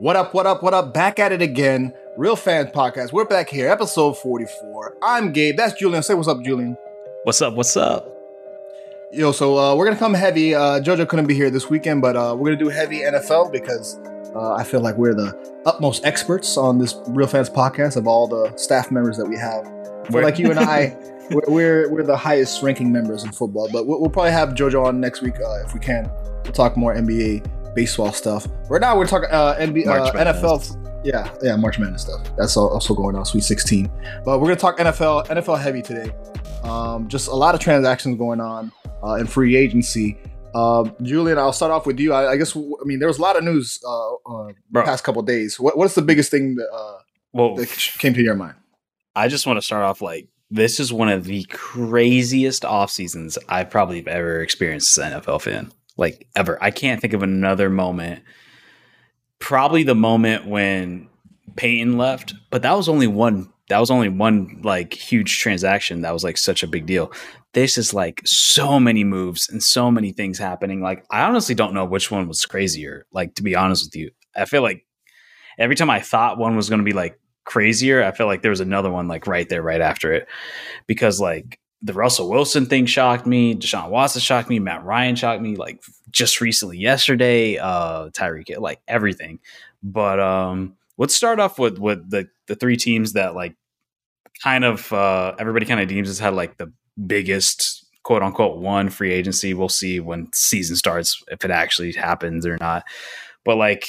What up, what up, what up? Back at it again. Real Fans Podcast. We're back here, episode 44. I'm Gabe. That's Julian. Say what's up, Julian. What's up? What's up? Yo, so uh, we're going to come heavy. Uh, JoJo couldn't be here this weekend, but uh, we're going to do heavy NFL because uh, I feel like we're the utmost experts on this Real Fans Podcast of all the staff members that we have. Feel like you and I, we're, we're, we're the highest ranking members in football, but we'll, we'll probably have JoJo on next week uh, if we can. We'll talk more NBA baseball stuff. Right now, we're talking uh, NBA, uh, NFL. Yeah, yeah, March Madness stuff. That's also going on, Sweet 16. But we're gonna talk NFL, NFL heavy today. Um, just a lot of transactions going on uh, in free agency. Uh, Julian, I'll start off with you. I, I, guess I mean there was a lot of news uh, uh past couple days. What, what's the biggest thing that, uh, well, that came to your mind? I just want to start off like this is one of the craziest off seasons I've probably ever experienced as an NFL fan like ever. I can't think of another moment. Probably the moment when Peyton left, but that was only one. That was only one like huge transaction. That was like such a big deal. This is like so many moves and so many things happening. Like I honestly don't know which one was crazier. Like to be honest with you, I feel like every time I thought one was going to be like crazier, I felt like there was another one like right there, right after it, because like the Russell Wilson thing shocked me. Deshaun Watson shocked me. Matt Ryan shocked me. Like just recently, yesterday, uh, Tyreek, like everything. But um, let's start off with with the the three teams that like kind of uh, everybody kind of deems has had like the biggest quote unquote one free agency. We'll see when season starts if it actually happens or not. But like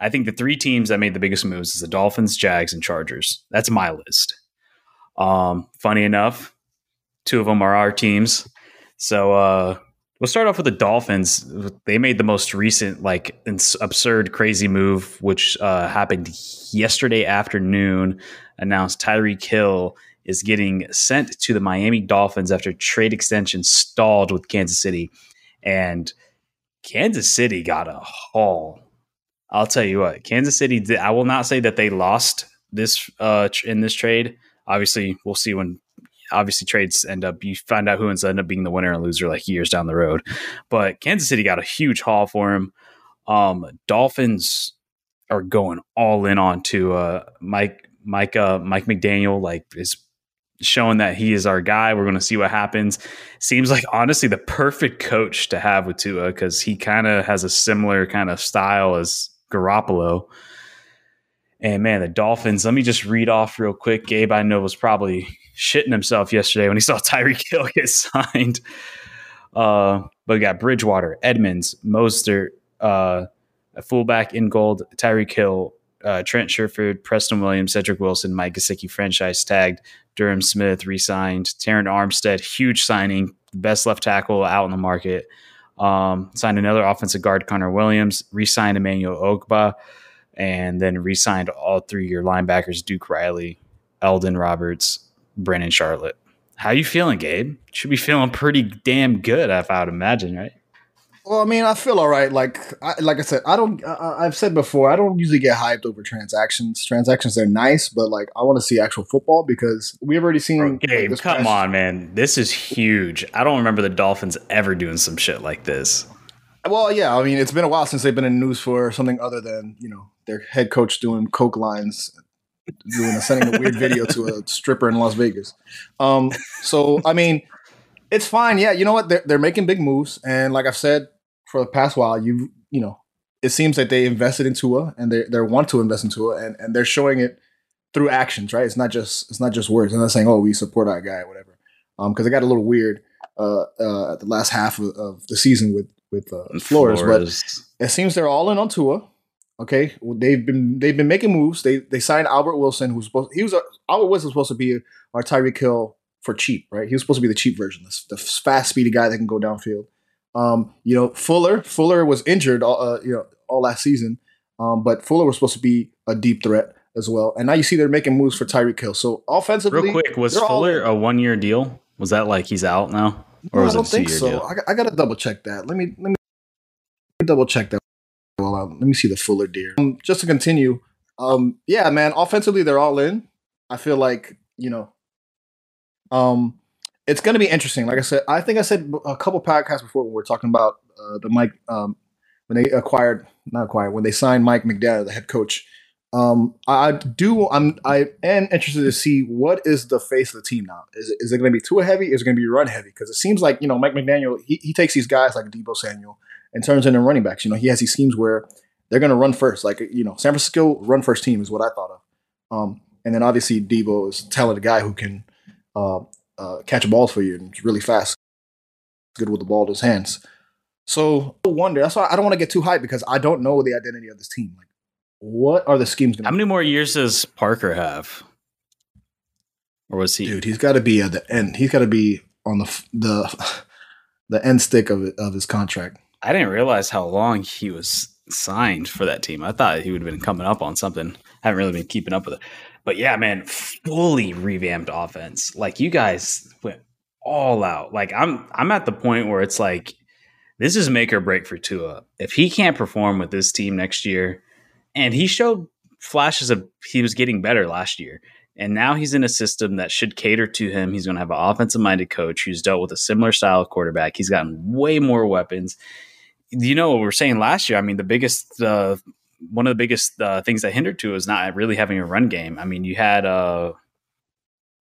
I think the three teams that made the biggest moves is the Dolphins, Jags, and Chargers. That's my list. Um, funny enough, Two of them are our teams. So uh, we'll start off with the Dolphins. They made the most recent, like, absurd, crazy move, which uh, happened yesterday afternoon. Announced Tyreek Hill is getting sent to the Miami Dolphins after trade extension stalled with Kansas City. And Kansas City got a haul. I'll tell you what, Kansas City. I will not say that they lost this uh, in this trade. Obviously, we'll see when obviously trades end up you find out who ends up being the winner and loser like years down the road. But Kansas City got a huge haul for him. Um, Dolphins are going all in on to uh, Mike Mike uh, Mike McDaniel like is showing that he is our guy. We're going to see what happens. Seems like honestly the perfect coach to have with Tua because he kind of has a similar kind of style as Garoppolo. And man, the Dolphins. Let me just read off real quick. Gabe, I know was probably shitting himself yesterday when he saw Tyreek Hill get signed. Uh, but we got Bridgewater, Edmonds, Mostert, uh, a fullback Ingold, Tyreek Hill, uh, Trent Sherfield, Preston Williams, Cedric Wilson, Mike Gesicki, franchise tagged, Durham Smythe re-signed, Terron Armstead, huge signing, best left tackle out in the market. Um, signed another offensive guard, Connor Williams, re-signed Emmanuel Ogbah, and then re-signed all three-year linebackers, Duke Riley, Elandon Roberts, Brennan Scarlett. How you feeling, Gabe? Should be feeling pretty damn good, if I would imagine, right? Well, I mean, I feel all right. Like, I, like I said, I don't. I, have said before, I don't usually get hyped over transactions. Transactions they're nice, but like, I want to see actual football because we've already seen. Bro, Gabe, like, come on, man, this is huge. I don't remember the Dolphins ever doing some shit like this. Well, yeah, I mean, it's been a while since they've been in news for something other than you know their head coach doing coke lines doing a, sending a weird video to a stripper in Las Vegas. Um, so I mean, it's fine. Yeah, you know what? They're they're making big moves, and like I've said for the past while, you you know, it seems that they invested in Tua, and they they want to invest in Tua, and and they're showing it through actions, right? It's not just it's not just words. They're not saying, "Oh, we support our guy," or whatever. Um, because it got a little weird uh, uh, at the last half of, of the season with with uh, Flores, Flores, but it seems they're all in on Tua. Okay, well, they've been they've been making moves. They they signed Albert Wilson, who's supposed he was a, Albert Wilson was supposed to be our Tyreek Hill for cheap, right? He was supposed to be the cheap version, the, the fast, speedy guy that can go downfield. Um, you know, Fuller Fuller was injured, all, uh, you know, all last season, um, but Fuller was supposed to be a deep threat as well. And now you see they're making moves for Tyreek Hill. So offensively, real quick, was Fuller a one year deal? Was that like he's out now, or no, was I don't think so. I, I got to double check that. Let me let me double check that um, let me see the fuller deer. Um, just to continue, um, yeah, man, offensively they're all in. I feel like you know, um, it's going to be interesting. Like I said, I think I said a couple podcasts before when we are talking about uh, the Mike um, when they acquired not acquired when they signed Mike McDaniel, the head coach. Um, I do. I'm. I am interested to see what is the face of the team now. Is it, is it going to be too heavy? Is it going to be run heavy? Because it seems like you know Mike McDaniel. He, he takes these guys like Deebo Samuel and turns into running backs. You know he has these schemes where they're going to run first. Like you know San Francisco run first team is what I thought of. Um, and then obviously Deebo is talented guy who can uh, uh, catch balls for you and really fast, good with the ball in his hands. So I wonder. That's why I don't want to get too hyped because I don't know the identity of this team. Like, what are the schemes? How many more years does Parker have? Or was he? Dude, he's got to be at the end. He's got to be on the the the end stick of of his contract. I didn't realize how long he was signed for that team. I thought he would have been coming up on something. I haven't really been keeping up with it. But yeah, man, fully revamped offense. Like you guys went all out. Like I'm I'm at the point where it's like this is make or break for Tua. If he can't perform with this team next year, and he showed flashes of he was getting better last year. And now he's in a system that should cater to him. He's going to have an offensive minded coach who's dealt with a similar style of quarterback. He's gotten way more weapons. You know what we are saying last year? I mean, the biggest, uh, one of the biggest uh, things that hindered to is not really having a run game. I mean, you had uh,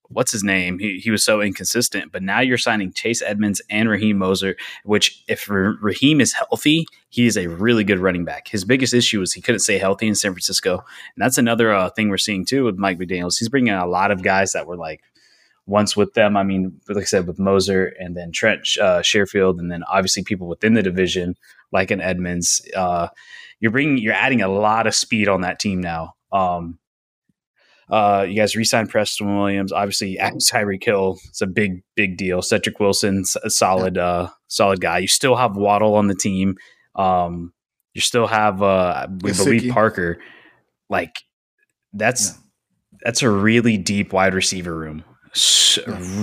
what's his name? He, he was so inconsistent. But now you're signing Chase Edmonds and Raheem Mostert, which if Raheem is healthy, he is a really good running back. His biggest issue is he couldn't stay healthy in San Francisco, and that's another uh, thing we're seeing too with Mike McDaniel's. He's bringing a lot of guys that were like once with them. I mean, like I said, with Mostert and then Trent uh, Sherfield, and then obviously people within the division like an Edmonds. Uh, you're bringing, you're adding a lot of speed on that team now. Um, uh, you guys re-signed Preston Williams. Obviously, Tyreek Hill It's a big, big deal. Cedric Wilson's a solid, uh, solid guy. You still have Waddle on the team. Um, you still have, uh, we believe Parker. Like that's yeah. that's a really deep wide receiver room.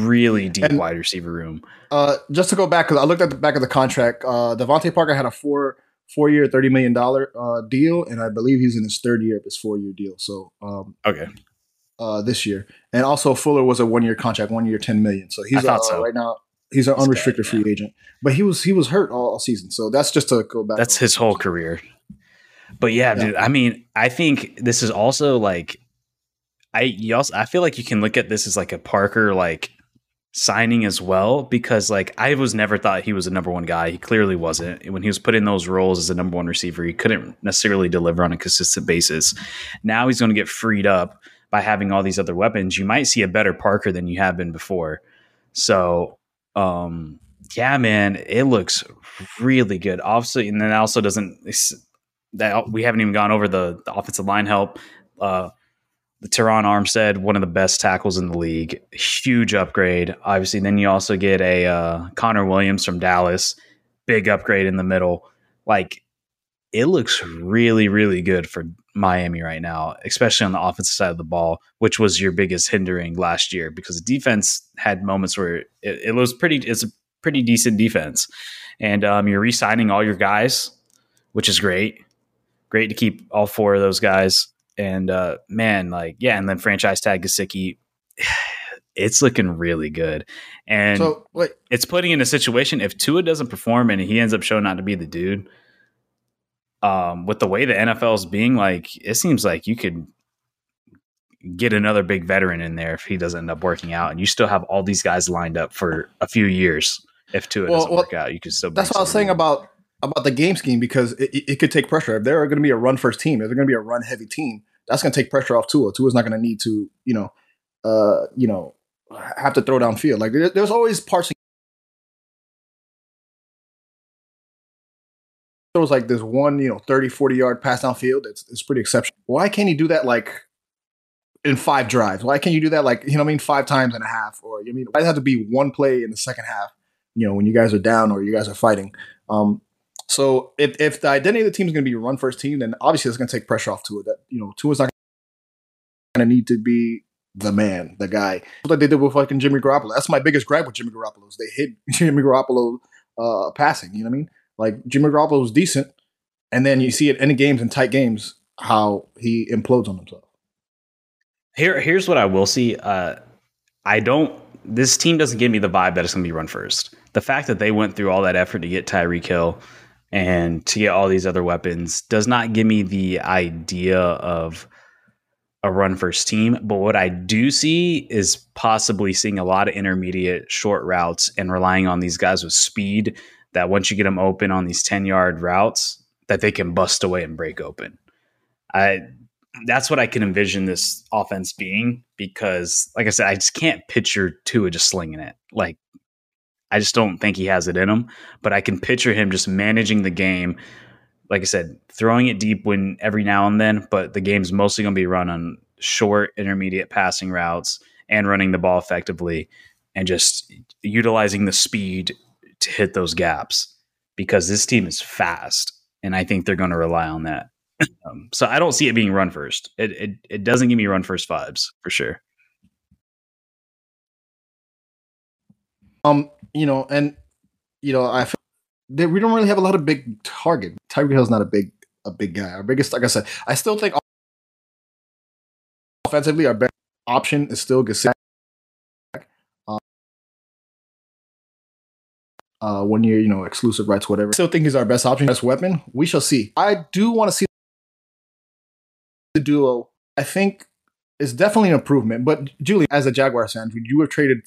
really deep and, wide receiver room. Uh, just to go back, because I looked at the back of the contract. Uh, DeVante Parker had a four four year, thirty million dollar uh, deal, and I believe he's in his third year of his four year deal. So um, okay, uh, this year, and also Fuller was a one year contract, one year, ten million. So he's uh, so. right now he's an unrestricted free agent, but he was he was hurt all, all, season. So that's just to go back. That's his whole career. But yeah, yeah, dude. I mean, I think this is also like, I you also I feel like you can look at this as like a Parker like signing as well because like I was never thought he was a number one guy. He clearly wasn't. When he was put in those roles as a number one receiver, he couldn't necessarily deliver on a consistent basis. Now he's going to get freed up by having all these other weapons, you might see a better Parker than you have been before. So, um, yeah, man, it looks really good. Obviously, and then also doesn't that we haven't even gone over the, the offensive line help. Uh, the Terron Armstead, one of the best tackles in the league, huge upgrade. Obviously, then you also get a uh, Connor Williams from Dallas, big upgrade in the middle. Like it looks really, really good for Miami right now, especially on the offensive side of the ball, which was your biggest hindering last year because the defense had moments where it, it was pretty, it's a pretty decent defense. And um, you're re signing all your guys, which is great. Great to keep all four of those guys. And uh, man, like, yeah, and then franchise tag Gesicki. It's looking really good. And so, it's putting in a situation if Tua doesn't perform and he ends up showing not to be the dude – um, with the way the NFL is being, like it seems like you could get another big veteran in there if he doesn't end up working out, and you still have all these guys lined up for a few years. If Tua well, doesn't well, work out, you could still. That's what I was saying in. about about the game scheme because it, it, could take pressure. If they're going to be a run first team, if they're going to be a run heavy team, that's going to take pressure off Tua. Tua's not going to need to, you know, uh, you know, have to throw down field. Like there's always parts throws like this one, you know, 30, 40 yard pass downfield, it's, it's pretty exceptional. Why can't he do that like in five drives? Why can't you do that like, you know I mean, five times and a half? Or, I mean, why does it have to be one play in the second half, you know, when you guys are down or you guys are fighting? Um, so if, if the identity of the team is going to be run first team, then obviously it's going to take pressure off Tua. That, you know, Tua's not going to need to be the man, the guy. Like they did with fucking Jimmy Garoppolo. That's my biggest gripe with Jimmy Garoppolo is they hit Jimmy Garoppolo uh, passing. You know what I mean? Like Jimmy Garoppolo was decent, and then you see it in games and tight games how he implodes on himself. Here, here's what I will see. Uh, I don't. This team doesn't give me the vibe that it's going to be run first. The fact that they went through all that effort to get Tyreek Hill, and to get all these other weapons does not give me the idea of a run first team. But what I do see is possibly seeing a lot of intermediate short routes and relying on these guys with speed that once you get them open on these 10 yard routes, that they can bust away and break open. I that's what I can envision this offense being because, like I said, I just can't picture Tua just slinging it. Like, I just don't think he has it in him. But I can picture him just managing the game. Like I said, throwing it deep when every now and then, but the game's mostly going to be run on short, intermediate passing routes and running the ball effectively and just utilizing the speed to hit those gaps because this team is fast. And I think they're going to rely on that. Um, so I don't see it being run first. It, it it doesn't give me run first vibes for sure. Um, you know, and you know, I feel that we don't really have a lot of big target. Tyreek Hill's not a big a big guy. Our biggest, like I said, I still think offensively our best option is still Gesicki. Uh, one year, you know, exclusive rights, whatever. Still think he's our best option, best weapon. We shall see. I do want to see the duo, I think, it's definitely an improvement. But Julie, as a Jaguars fan, would you have traded?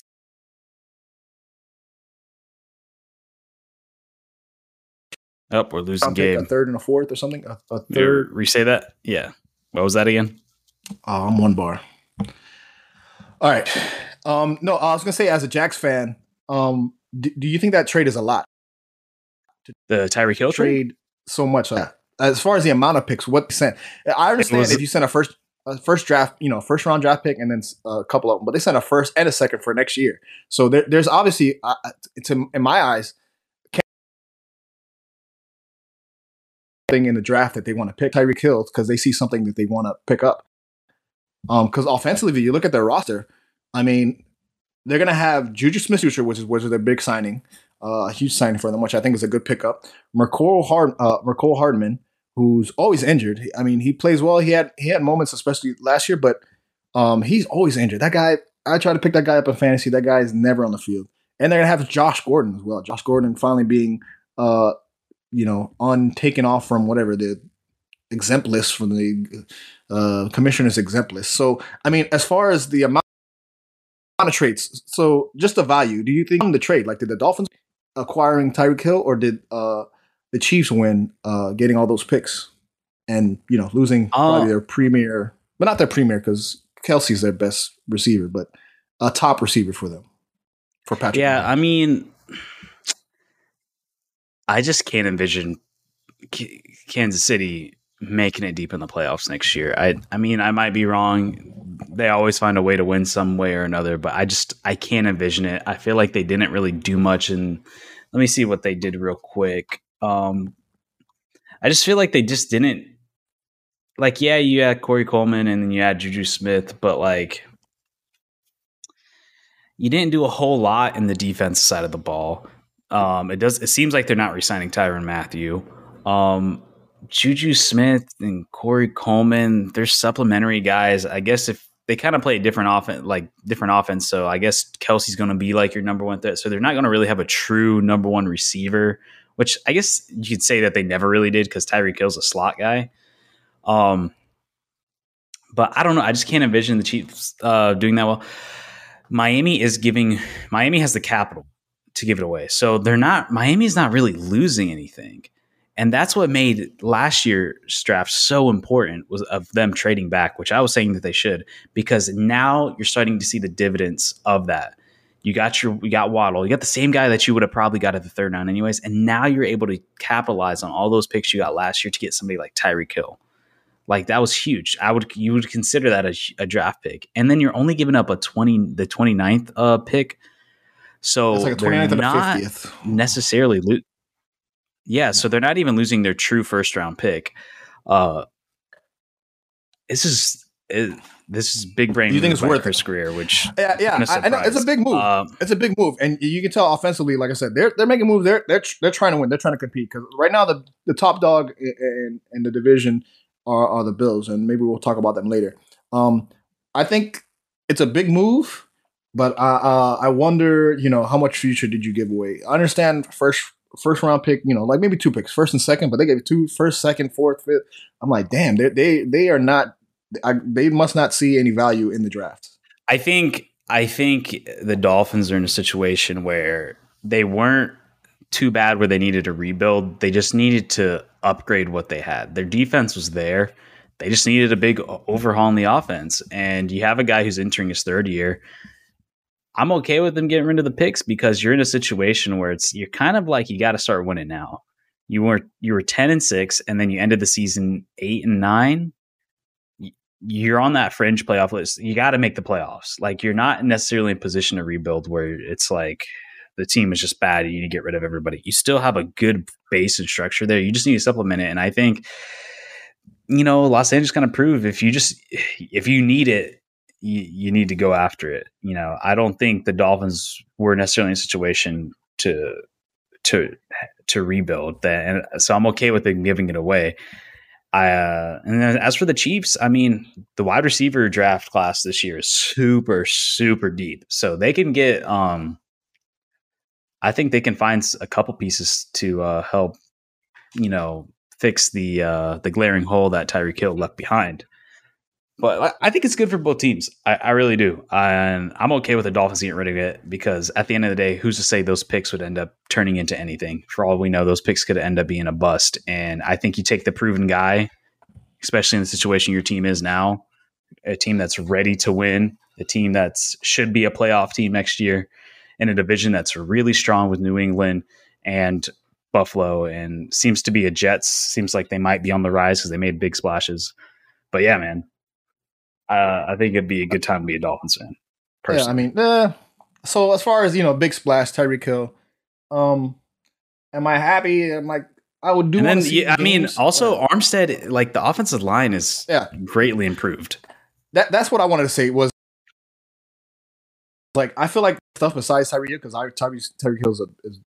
Up, oh, we're losing Gabe. A third and a fourth or something. A, a third. Re-say that. Yeah. What was that again? Oh, I'm one bar. All right. Um, no, I was gonna say as a Jags fan, um, do, do you think that trade is a lot? The Tyreek Hill trade? trade so much. Uh, as far as the amount of picks, what sent? I understand was, if you sent a first a first draft, you know, first round draft pick, and then a couple of them, but they sent a first and a second for next year. So there, there's obviously, uh, to, in my eyes, thing in the draft that they want to pick Tyreek Hill because they see something that they want to pick up. Um, because offensively, you look at their roster. I mean, they're gonna have Juju Smith-Schuster, which is which is their big signing, uh, a huge signing for them, which I think is a good pickup. Mecole Hard, uh, Mecole Hardman, who's always injured. I mean, he plays well. He had he had moments, especially last year, but um, he's always injured. That guy, I try to pick that guy up in fantasy. That guy is never on the field. And they're gonna have Josh Gordon as well. Josh Gordon finally being, uh, you know, on taken off from whatever the exempt list from the uh, commissioner's exempt list. So, I mean, as far as the amount of trades, so just the value. Do you think the trade, like, did the Dolphins acquiring Tyreek Hill, or did uh, the Chiefs win, uh, getting all those picks and you know losing probably uh, their premier, but not their premier because Kelce's their best receiver, but a top receiver for them for Patrick. Yeah, I mean, I just can't envision K- Kansas City making it deep in the playoffs next year. I I mean, I might be wrong. They always find a way to win some way or another, but I just I can't envision it. I feel like they didn't really do much and let me see what they did real quick. Um, I just feel like they just didn't like. Yeah, you had Corey Coleman and then you had Juju Smith, but like you didn't do a whole lot in the defense side of the ball. Um, it does. It seems like they're not resigning Tyrann Mathieu. Um, Juju Smith and Corey Coleman, they're supplementary guys. I guess if they kind of play a different offense, like different offense, so I guess Kelce's going to be like your number one threat. So they're not going to really have a true number one receiver which I guess you could say that they never really did because Tyreek Hill's a slot guy. Um, but I don't know. I just can't envision the Chiefs uh, doing that well. Miami is giving. Miami has the capital to give it away, so they're not. Miami is not really losing anything, and that's what made last year's draft so important was of them trading back, which I was saying that they should because now you're starting to see the dividends of that. You got your you got Waddle. You got the same guy that you would have probably got at the third round anyways. And now you're able to capitalize on all those picks you got last year to get somebody like Tyreek Hill. Like that was huge. I would you would consider that a, a draft pick. And then you're only giving up a 20 the 29th uh pick. So it's like they're not necessarily lo- yeah, so they're not even losing their true first round pick. Uh this is it, this is big brain. You think it's worth his career? Which yeah, yeah, I, I, know it's a big move. Um, it's a big move, and you can tell offensively. Like I said, they're they're making moves. They're they're they're trying to win. They're trying to compete because right now the the top dog in, in the division are, are the Bills, and maybe we'll talk about them later. Um, I think it's a big move, but I uh, I wonder, you know, how much future did you give away? I understand first first round pick, you know, like maybe two picks, first and second, but they gave two first, second, fourth, fifth. I'm like, damn, they they they are not. I, they must not see any value in the draft. I think I think the Dolphins are in a situation where they weren't too bad where they needed to rebuild. They just needed to upgrade what they had. Their defense was there. They just needed a big overhaul in the offense. And you have a guy who's entering his third year. I'm okay with them getting rid of the picks because you're in a situation where it's you're kind of like you got to start winning now. You were you were 10 and 6 and then you ended the season 8 and 9 you're on that fringe playoff list. You got to make the playoffs. Like you're not necessarily in position to rebuild where it's like the team is just bad. You need to get rid of everybody. You still have a good base and structure there. You just need to supplement it. And I think, you know, Los Angeles kind of prove if you just if you need it, you, you need to go after it. You know, I don't think the Dolphins were necessarily in a situation to to to rebuild that, and so I'm okay with them giving it away. I, Uh, and then as for the Chiefs, I mean, the wide receiver draft class this year is super, super deep. So they can get, um, I think they can find a couple pieces to uh, help, you know, fix the uh, the glaring hole that Tyreek Hill left behind. But I think it's good for both teams. I, I really do. And I'm okay with the Dolphins getting rid of it because at the end of the day, who's to say those picks would end up turning into anything? For all we know, those picks could end up being a bust. And I think you take the proven guy, especially in the situation your team is now, a team that's ready to win, a team that should be a playoff team next year, in a division that's really strong with New England and Buffalo, and seems to be a Jets. Seems like they might be on the rise because they made big splashes. But yeah, man, uh, I think it'd be a good time to be a Dolphins fan. Personally. Yeah, I mean, uh, so as far as you know, big splash, Tyreek Hill. Um, am I happy? I'm like, I would do. And then, yeah, I mean, also uh, Armstead, like the offensive line is yeah. greatly improved. That that's what I wanted to say was like I feel like stuff besides Tyreek Hill because Tyreek Tyreek Hill is, is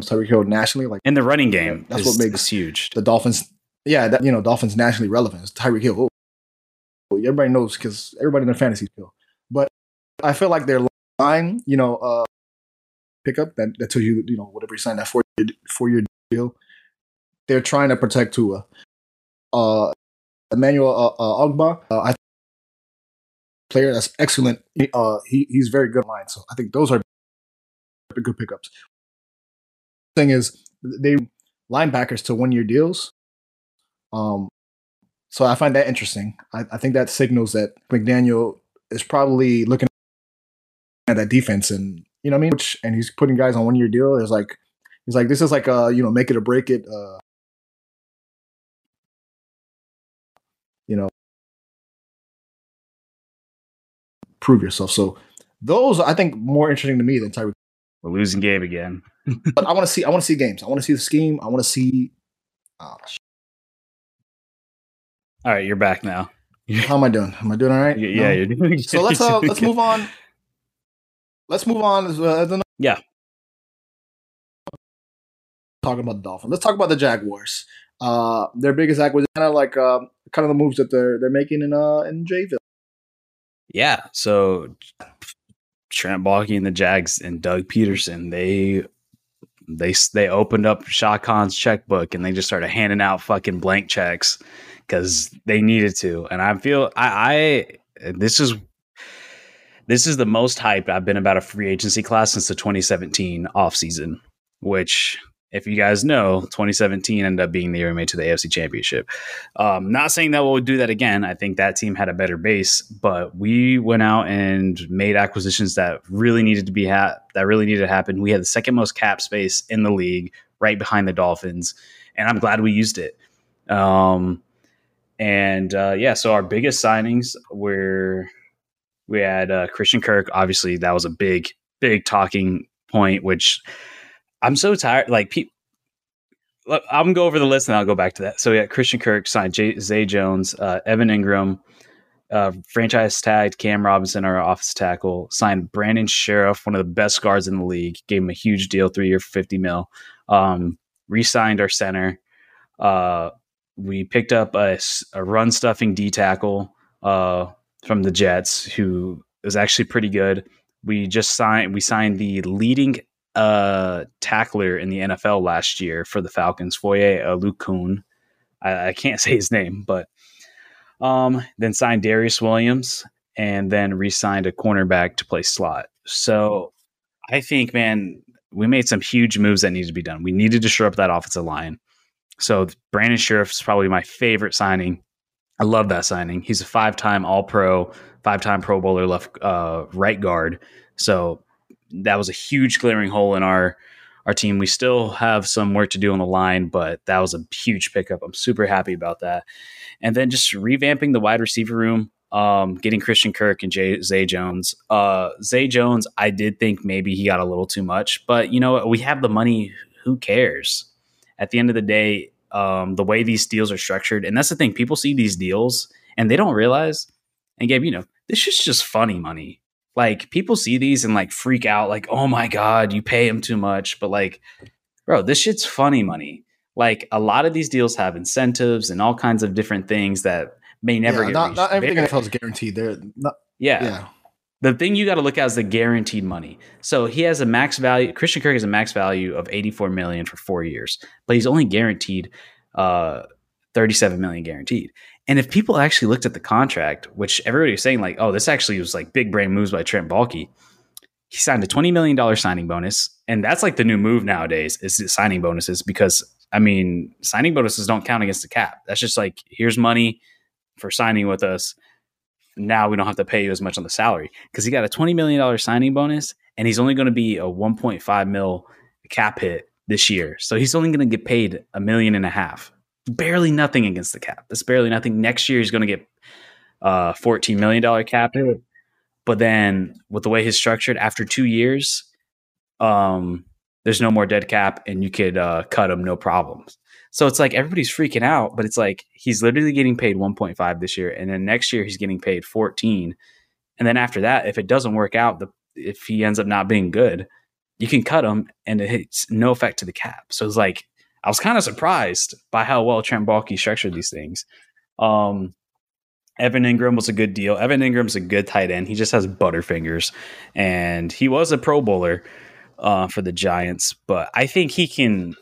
Tyreek Hill nationally like in the running game. that's is, what makes huge the Dolphins. Yeah, that, you know, Dolphins nationally relevant. Tyreek Hill. Everybody knows because everybody in their fantasy feel. But I feel like their line, you know, uh, pickup that that tells you, you know, whatever you sign that four year four year deal, they're trying to protect Tua. Uh, Emmanuel uh, uh, Ogbah, uh, I player that's excellent. Uh, he he's very good line, so I think those are good pickups. Thing is, they linebackers to one year deals. Um, so I find that interesting. I, I think that signals that McDaniel is probably looking at that defense and you know what I mean, which and he's putting guys on one year deal. It's like he's like this is like a you know make it or break it. Uh, you know, prove yourself. So those I think more interesting to me than Tyreek. We're losing Gabe again. but I want to see. I want to see games. I want to see the scheme. I want to see. Oh, all right, you're back now. How am I doing? Am I doing all right? Yeah, no? you're doing. So let's uh, let's move on. Let's move on. Uh, yeah. Talking about the Dolphins. Let's talk about the Jaguars. Uh, their biggest acquisition, kind of like uh, kind of the moves that they're they're making in uh in Jayville. Yeah. So Trent Baalke and the Jags and Doug Pederson, they they they opened up Shad Khan's checkbook and they just started handing out fucking blank checks because they needed to. And I feel I, I this is this is the most hyped I've been about a free agency class since the 2017 offseason, which if you guys know, 2017 ended up being the year we made to the AFC Championship. Um, not saying that we'll do that again. I think that team had a better base, but we went out and made acquisitions that really needed to be ha- that really needed to happen. We had the second most cap space in the league, right behind the Dolphins, and I'm glad we used it. Um, and uh, yeah, so our biggest signings were we had uh, Christian Kirk. Obviously, that was a big, big talking point, which I'm so tired. Like, I'm gonna go over the list and I'll go back to that. So yeah, Christian Kirk signed J- Zay Jones, uh, Evan Engram, uh, franchise tagged Cam Robinson, our office tackle, signed Brandon Scherff, one of the best guards in the league, gave him a huge deal, three year, fifty mil. Um, re-signed our center. Uh, we picked up a, a run stuffing D tackle uh, from the Jets, who was actually pretty good. We just signed. We signed the leading uh, tackler in the NFL last year for the Falcons, Foye uh, Oluokun. I, I can't say his name, but um, then signed Darious Williams and then re-signed a cornerback to play slot. So I think, man, we made some huge moves that needed to be done. We needed to shore up that offensive line. So Brandon Scherff is probably my favorite signing. I love that signing. He's a five-time All-Pro, five-time Pro Bowler left uh, right guard. So that was a huge glaring hole in our our team. We still have some work to do on the line, but that was a huge pickup. I'm super happy about that. And then just revamping the wide receiver room, um, getting Christian Kirk and Jay, Zay Jones. Uh, Zay Jones, I did think maybe he got a little too much, but you know we have the money. Who cares? At the end of the day, um, the way these deals are structured, and that's the thing. People see these deals and they don't realize. And Gabe, you know, this is just funny money. Like people see these and like freak out, like, oh my God, you pay him too much. But like, bro, this shit's funny money. Like a lot of these deals have incentives and all kinds of different things that may never yeah, get not, reached. not everything in NFL is guaranteed. They're not, yeah. yeah. The thing you got to look at is the guaranteed money. So he has a max value. Christian Kirk has a max value of 84 million for four years, but he's only guaranteed uh, 37 million guaranteed. And if people actually looked at the contract, which everybody was saying like, oh, this actually was like big brain moves by Trent Baalke. He signed a $20 million signing bonus. And that's like the new move nowadays is signing bonuses because I mean, signing bonuses don't count against the cap. That's just like, here's money for signing with us now we don't have to pay you as much on the salary because he got a $20 million signing bonus and he's only going to be a 1.5 mil cap hit this year. So he's only going to get paid a million and a half. Barely nothing against the cap. That's barely nothing. Next year he's going to get uh $14 million cap. But then with the way he's structured, after two years, um, there's no more dead cap and you could uh, cut him no problems. So it's like everybody's freaking out, but it's like he's literally getting paid 1.5 this year, and then next year he's getting paid 14. And then after that, if it doesn't work out, the if he ends up not being good, you can cut him, and it hits no effect to the cap. So it's like I was kind of surprised by how well Trent Baalke structured these things. Um, Evan Engram was a good deal. Evan Engram's a good tight end. He just has butterfingers, and he was a Pro Bowler uh, for the Giants. But I think he can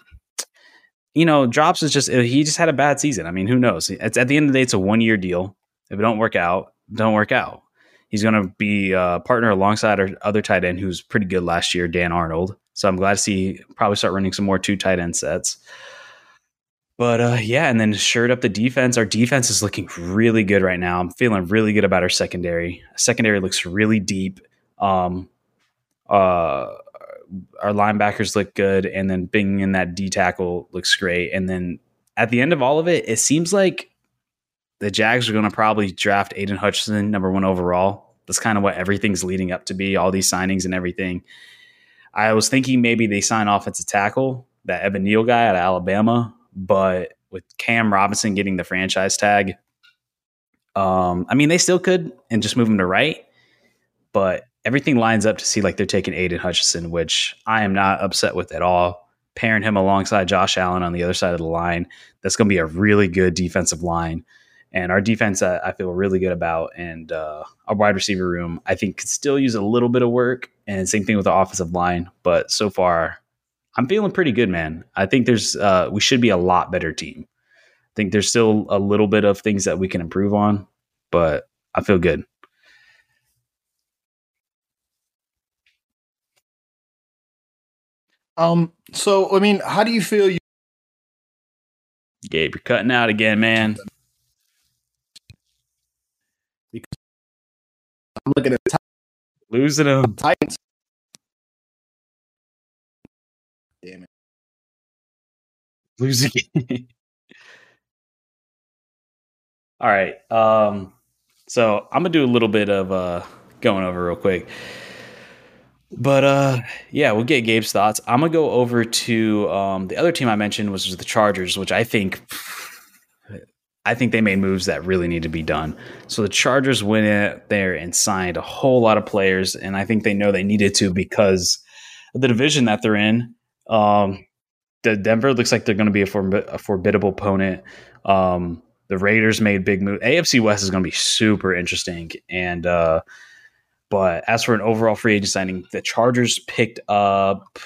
you know, Drops is just he just had a bad season. I mean, who knows? It's at the end of the day, it's a one year deal. If it don't work out, don't work out. He's going to be a partner alongside our other tight end who's pretty good last year, Dan Arnold. So I'm glad to see probably start running some more two tight end sets. But uh, yeah, and then shirt up the defense. Our defense is looking really good right now. I'm feeling really good about our secondary. Secondary looks really deep. Um, uh, our linebackers look good, and then bringing in that D tackle looks great. And then at the end of all of it, it seems like the Jags are going to probably draft Aidan Hutchinson number one overall. That's kind of what everything's leading up to be. All these signings and everything. I was thinking maybe they sign offensive tackle, that Evan Neal guy out of Alabama, but with Cam Robinson getting the franchise tag, um, I mean they still could and just move him to right, but everything lines up to see like they're taking Aidan Hutchinson, which I am not upset with at all. Pairing him alongside Josh Allen on the other side of the line, that's going to be a really good defensive line. And our defense, I, I feel really good about. And uh, our wide receiver room, I think, could still use a little bit of work. And same thing with the offensive line. But so far, I'm feeling pretty good, man. I think there's uh, we should be a lot better team. I think there's still a little bit of things that we can improve on, but I feel good. Um. So, I mean, how do you feel? You Gabe, you're cutting out again, man. I'm looking at the Losing them. Titans. Damn it. Losing. All right. Um, so I'm gonna do a little bit of uh going over real quick. But uh yeah, we'll get Gabe's thoughts. I'm gonna go over to um the other team I mentioned which was the Chargers, which I think I think they made moves that really need to be done. So the Chargers went there and signed a whole lot of players, and I think they know they needed to because the division that they're in. Um, the Denver looks like they're going to be a, a formidable opponent. Um, the Raiders made big move. AFC West is going to be super interesting, and uh, but as for an overall free agent signing, the Chargers picked up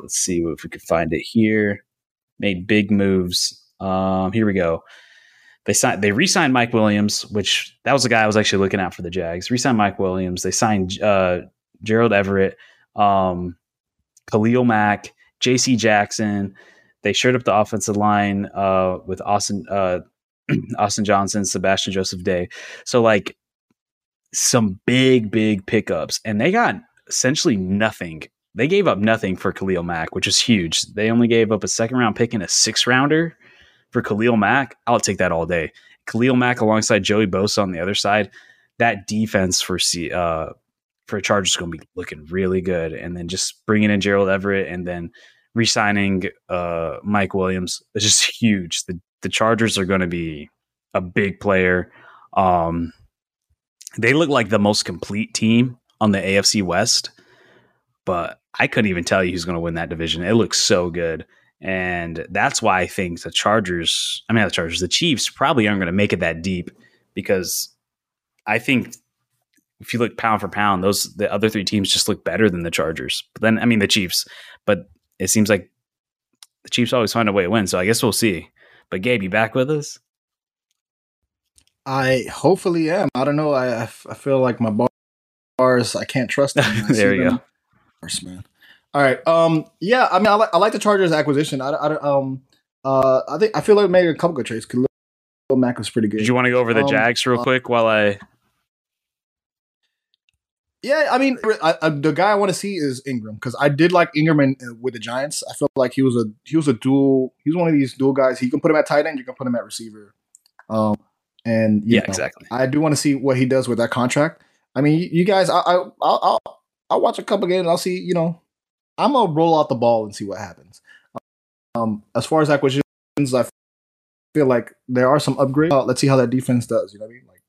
let's see if we can find it here. Made big moves. Um, here we go. They signed. They re-signed Mike Williams, which that was the guy I was actually looking at for the Jags. Re-signed Mike Williams. They signed uh, Gerald Everett, um, Khalil Mack, J.C. Jackson. They shored up the offensive line uh, with Austin uh, Austin Johnson, Sebastian Joseph Day. So like some big, big pickups, and they got essentially nothing. They gave up nothing for Khalil Mack, which is huge. They only gave up a second round pick and a six rounder for Khalil Mack. I'll take that all day. Khalil Mack alongside Joey Bosa on the other side. That defense for C, uh, for Chargers is going to be looking really good. And then just bringing in Gerald Everett and then re-signing uh, Mike Williams is just huge. The the Chargers are going to be a big player. Um, they look like the most complete team on the AFC West, but I couldn't even tell you who's going to win that division. It looks so good. And that's why I think the Chargers, I mean, the Chargers, the Chiefs probably aren't going to make it that deep because I think if you look pound for pound, those the other three teams just look better than the Chargers. But then, I mean, the Chiefs, but it seems like the Chiefs always find a way to win. So I guess we'll see. But Gabe, you back with us? I hopefully am. I don't know. I I feel like my bars. I can't trust them. there we go. Bars, man. All right. Um. Yeah. I mean, I like I like the Chargers acquisition. I, I um. Uh. I think I feel like made a couple good trades. Khalil Mack was pretty good. Did you want to go over the um, Jags real uh, quick while I? Yeah, I mean, I, I, the guy I want to see is Engram because I did like Engram in, uh, with the Giants. I felt like he was a he was a dual. He was one of these dual guys. He can put him at tight end. You can put him at receiver. Um. And yeah, know, exactly. I do want to see what he does with that contract. I mean, you guys, I, I, I'll, I'll, I'll watch a couple games. And I'll see. You know, I'm gonna roll out the ball and see what happens. Um, as far as acquisitions, I feel like there are some upgrades. Uh, let's see how that defense does. You know what I mean? Like,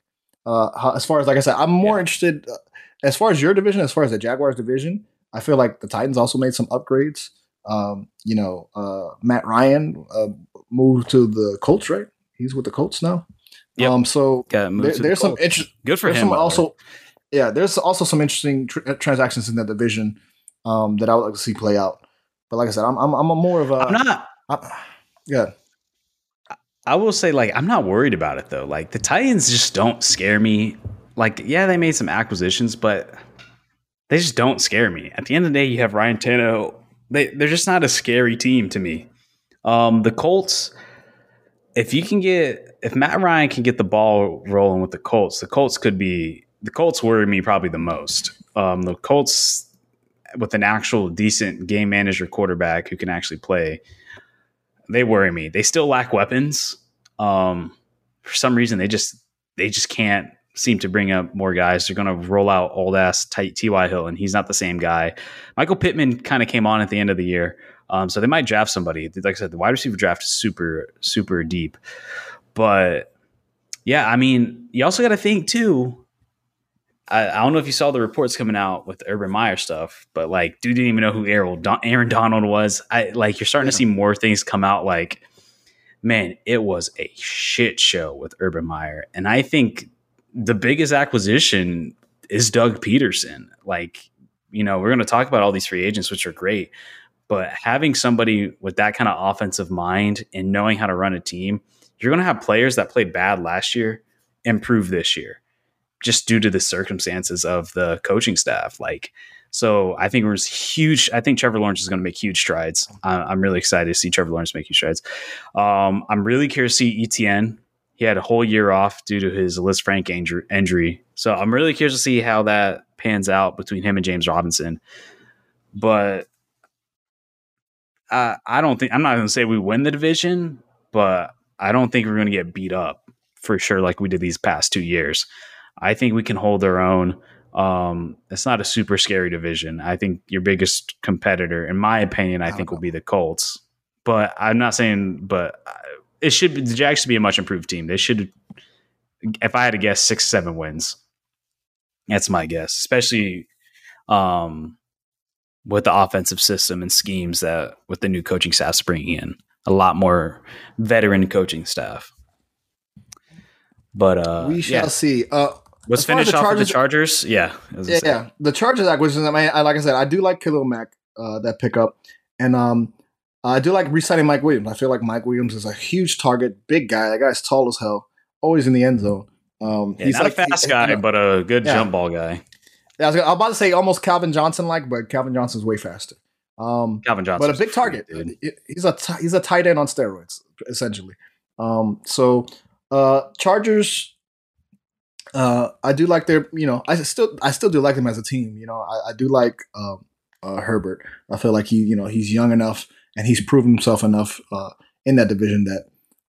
uh, how, as far as like I said, I'm more yeah. interested. Uh, as far as your division, as far as the Jaguars division, I feel like the Titans also made some upgrades. Um, you know, uh, Matt Ryan uh, moved to the Colts, right? He's with the Colts now. Yep. Um, so there, there's the some interest. Good for him. also, yeah, there's also some interesting tr- uh, transactions in that division um, that I would like to see play out. But like I said, I'm I'm, I'm a more of a. I'm not. I, yeah. I will say, like, I'm not worried about it though. Like, the Titans just don't scare me. Like, yeah, they made some acquisitions, but they just don't scare me. At the end of the day, you have Ryan Tannehill. They they're just not a scary team to me. Um, the Colts, if you can get if Matt Ryan can get the ball rolling with the Colts, the Colts could be the Colts worry me probably the most. Um, the Colts with an actual decent game manager quarterback who can actually play, they worry me. They still lack weapons. Um, for some reason, they just they just can't seem to bring up more guys. They're going to roll out old ass tight T.Y. Hill, and he's not the same guy. Michael Pittman kind of came on at the end of the year. Um, so they might draft somebody. Like I said, the wide receiver draft is super, super deep. But yeah, I mean, you also got to think too. I, I, don't know if you saw the reports coming out with Urban Meyer stuff, but like, dude didn't even know who Aaron, Aaron Donald was. I like you're starting yeah. to see more things come out. Like, man, it was a shit show with Urban Meyer, and I think the biggest acquisition is Doug Pederson. Like, you know, we're going to talk about all these free agents, which are great, but having somebody with that kind of offensive mind and knowing how to run a team, you're going to have players that played bad last year improve this year just due to the circumstances of the coaching staff. Like, so I think there's huge. I think Trevor Lawrence is going to make huge strides. I'm really excited to see Trevor Lawrence make huge strides. Um, I'm really curious to see ETN. He had a whole year off due to his Lisfranc injury. So I'm really curious to see how that pans out between him and James Robinson. But I, I don't think I'm not going to say we win the division, but I don't think we're going to get beat up for sure like we did these past two years. I think we can hold our own. Um, it's not a super scary division. I think your biggest competitor, in my opinion, I, I think know. will be the Colts. But I'm not saying, but it should be, the Jags should be a much improved team. They should, if I had to guess, six, seven wins. That's my guess, especially um, with the offensive system and schemes that with the new coaching staff's bringing in a lot more veteran coaching staff. But uh, we shall yeah. see. Uh, Let's finish off Chargers, with the Chargers. Yeah, yeah, yeah, The Chargers acquisition. I mean, I, like I said, I do like Khalil Mack uh, that pickup, And um, I do like resigning Mike Williams. I feel like Mike Williams is a huge target, big guy. That guy's tall as hell, always in the end zone. Um, yeah, he's not like, a fast he, guy, you know, but a good yeah. jump ball guy. I was, I was about to say almost Calvin Johnson like, but Calvin Johnson's way faster. Um, Calvin Johnson, but a big target. Dude. He's a t- he's a tight end on steroids, essentially. Um, so uh, Chargers, uh, I do like their. You know, I still I still do like them as a team. You know, I, I do like um, uh, Herbert. I feel like he you know he's young enough and he's proven himself enough uh, in that division that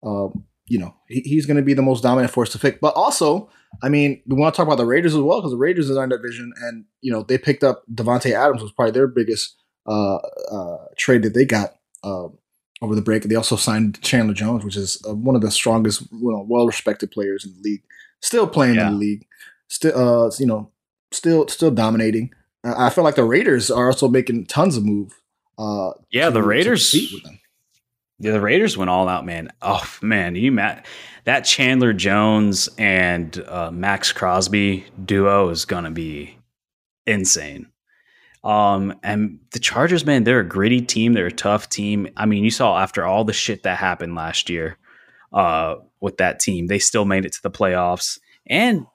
um, you know he, he's going to be the most dominant force to pick. But also, I mean, we want to talk about the Raiders as well because the Raiders are in that division, and you know they picked up Davante Adams was probably their biggest uh, uh, trade that they got um, over the break. They also signed Chandler Jones, which is uh, one of the strongest, well-respected players in the league. Still playing yeah. in the league, still, uh, you know, still, still dominating. I feel like the Raiders are also making tons of move. Uh, yeah, to, the Raiders. Yeah, the Raiders went all out, man. Oh man, you Matt, that Chandler Jones and uh, Maxx Crosby duo is gonna be insane. Um, and the Chargers, man, they're a gritty team. They're a tough team. I mean, you saw after all the shit that happened last year, uh, with that team, they still made it to the playoffs and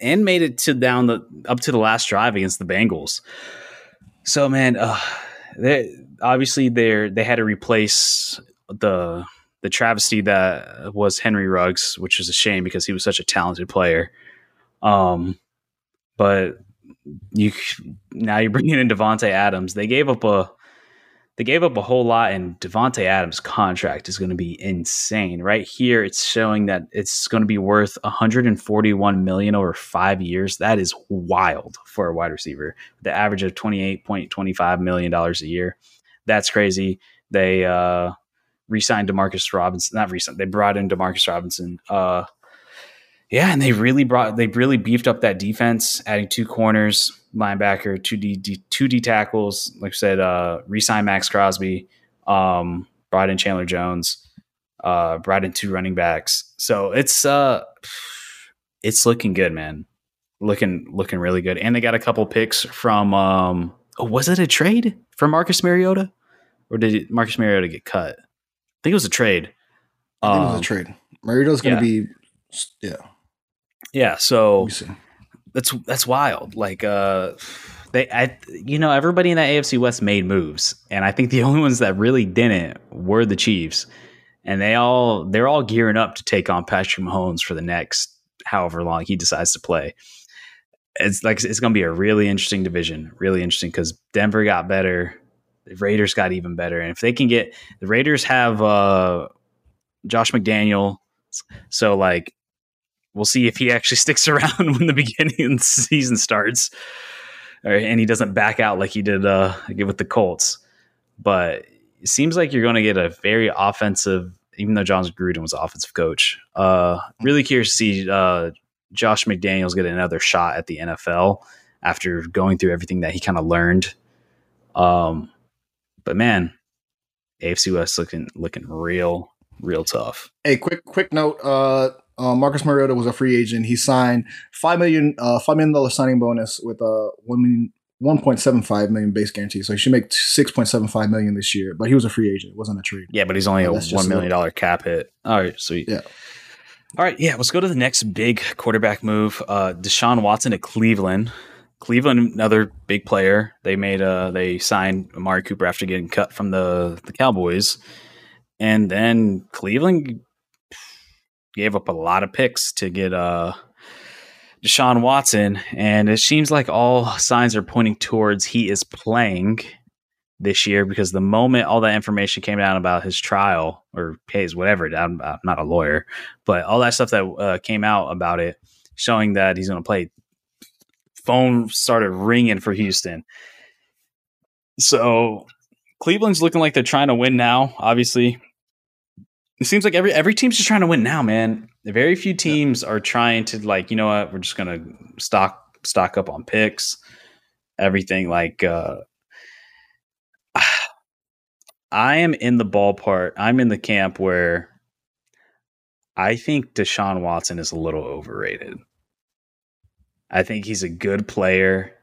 and made it to down the up to the last drive against the Bengals. So, man, uh, they obviously they're they had to replace the the travesty that was Henry Ruggs, which is a shame because he was such a talented player. Um, but you now you're bringing in Davante Adams. They gave up a they gave up a whole lot, and Davante Adams' contract is going to be insane. Right here, it's showing that it's going to be worth 141 million over five years. That is wild for a wide receiver. The average of 28.25 million dollars a year. That's crazy. They uh, re-signed Demarcus Robinson. Not recent. They brought in Demarcus Robinson. Uh, yeah, and they really brought they really beefed up that defense, adding two corners, linebacker, two D, D two D tackles. Like I said, uh, resign Maxx Crosby, um, brought in Chandler Jones, uh, brought in two running backs. So it's uh, it's looking good, man. Looking looking really good, and they got a couple picks from. Um, oh, was it a trade for Marcus Mariota, or did Marcus Mariota get cut? I think it was a trade. I think um, it was a um, trade. Mariota's going to yeah. be yeah. Yeah, so that's that's wild. Like uh they I you know everybody in that AFC West made moves and I think the only ones that really didn't were the Chiefs. And they all they're all gearing up to take on Patrick Mahomes for the next however long he decides to play. It's like it's going to be a really interesting division, really interesting cuz Denver got better, the Raiders got even better and if they can get the Raiders have uh Josh McDaniel so like we'll see if he actually sticks around when the beginning of the season starts, and he doesn't back out like he did uh, with the Colts. But it seems like you're going to get a very offensive, even though Jon Gruden was offensive coach. Uh, really curious to see uh, Josh McDaniels get another shot at the NFL after going through everything that he kind of learned. Um, but man, AFC West looking looking real real tough. Hey, quick quick note. Uh, uh, Marcus Mariota was a free agent. He signed five million, uh, five million dollar signing bonus with a one million, one point seven five million base guarantee. So he should make six point seven five million this year. But he was a free agent. It wasn't a trade. Yeah, but he's only a one million dollar cap hit. All right, sweet. Yeah. All right, yeah. Let's go to the next big quarterback move. Uh, Deshaun Watson to Cleveland. Cleveland, another big player. They made uh they signed Amari Cooper after getting cut from the the Cowboys, and then Cleveland gave up a lot of picks to get uh, Deshaun Watson, and it seems like all signs are pointing towards he is playing this year because the moment all that information came down about his trial or case, whatever, I'm, I'm not a lawyer, but all that stuff that uh, came out about it, showing that he's going to play, phone started ringing for Houston. So Cleveland's looking like they're trying to win now. Obviously, it seems like every every team's just trying to win now, man. Very few teams yeah. are trying to like, you know what, we're just gonna stock stock up on picks, everything like uh I am in the ballpark. I'm in the camp where I think Deshaun Watson is a little overrated. I think he's a good player.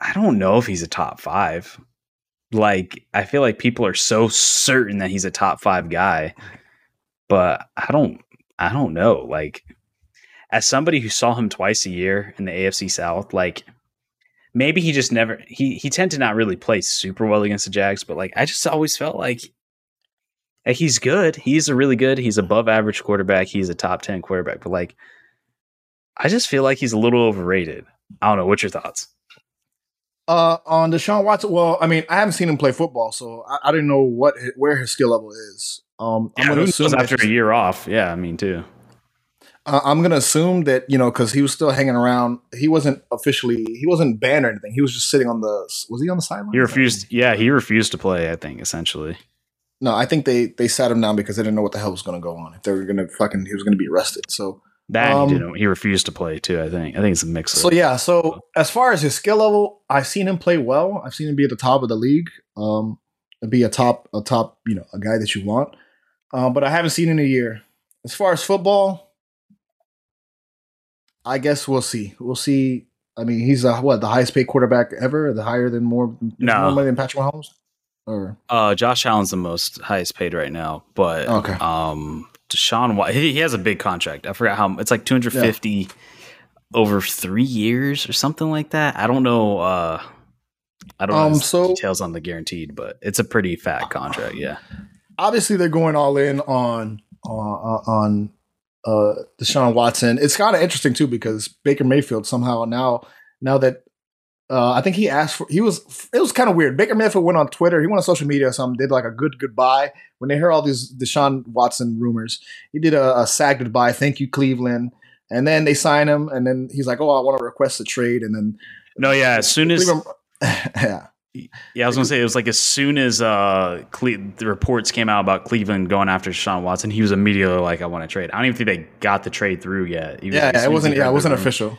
I don't know if he's a top five. Like, I feel like people are so certain that he's a top five guy, but I don't. I don't know. Like, as somebody who saw him twice a year in the AFC South, like maybe he just never he he tended to not really play super well against the Jags, but like I just always felt like like he's good. He's a really good. He's above average quarterback. He's a top ten quarterback, but like I just feel like he's a little overrated. I don't know. What's your thoughts? Uh, on Deshaun Watson. Well, I mean, I haven't seen him play football, so I, I didn't know what where his skill level is. Um, I'm gonna assume after a year off. Yeah, I mean too. Uh, I'm gonna assume that you know because he was still hanging around. He wasn't officially. He wasn't banned or anything. He was just sitting on the. Was he on the sideline? He refused. Yeah, he refused to play. I think essentially. No, I think they they sat him down because they didn't know what the hell was going to go on. If they were going to fucking, he was going to be arrested. So that um, he didn't. He refused to play too. I think. I think it's a mix. So yeah. So as far as his skill level, I've seen him play well. I've seen him be at the top of the league. Um, be a top, a top, you know, a guy that you want. Um, but I haven't seen in a year. As far as football, I guess we'll see. We'll see. I mean, he's a, what the highest paid quarterback ever. The higher than more, no. more money than Patrick Mahomes. Or uh, Josh Allen's the most highest paid right now, but okay. Um, Deshaun White, he, he has a big contract. I forgot how it's like two hundred fifty yeah. over three years or something like that. I don't know. Uh, I don't um, know so, details on the guaranteed, but it's a pretty fat contract. Yeah. Obviously, they're going all in on uh, on uh, Deshaun Watson. It's kind of interesting too because Baker Mayfield somehow now now that uh, I think he asked for he was it was kind of weird. Baker Mayfield went on Twitter, he went on social media or something, did like a good goodbye when they hear all these Deshaun Watson rumors. He did a, a sad goodbye, thank you Cleveland, and then they sign him, and then he's like, oh, I want to request a trade, and then no, yeah, as soon as yeah. Yeah, I was gonna say it was like as soon as uh, Cle- the reports came out about Cleveland going after Deshaun Watson, he was immediately like, "I want to trade." I don't even think they got the trade through yet. yeah, yeah it wasn't. Yeah, it wasn't official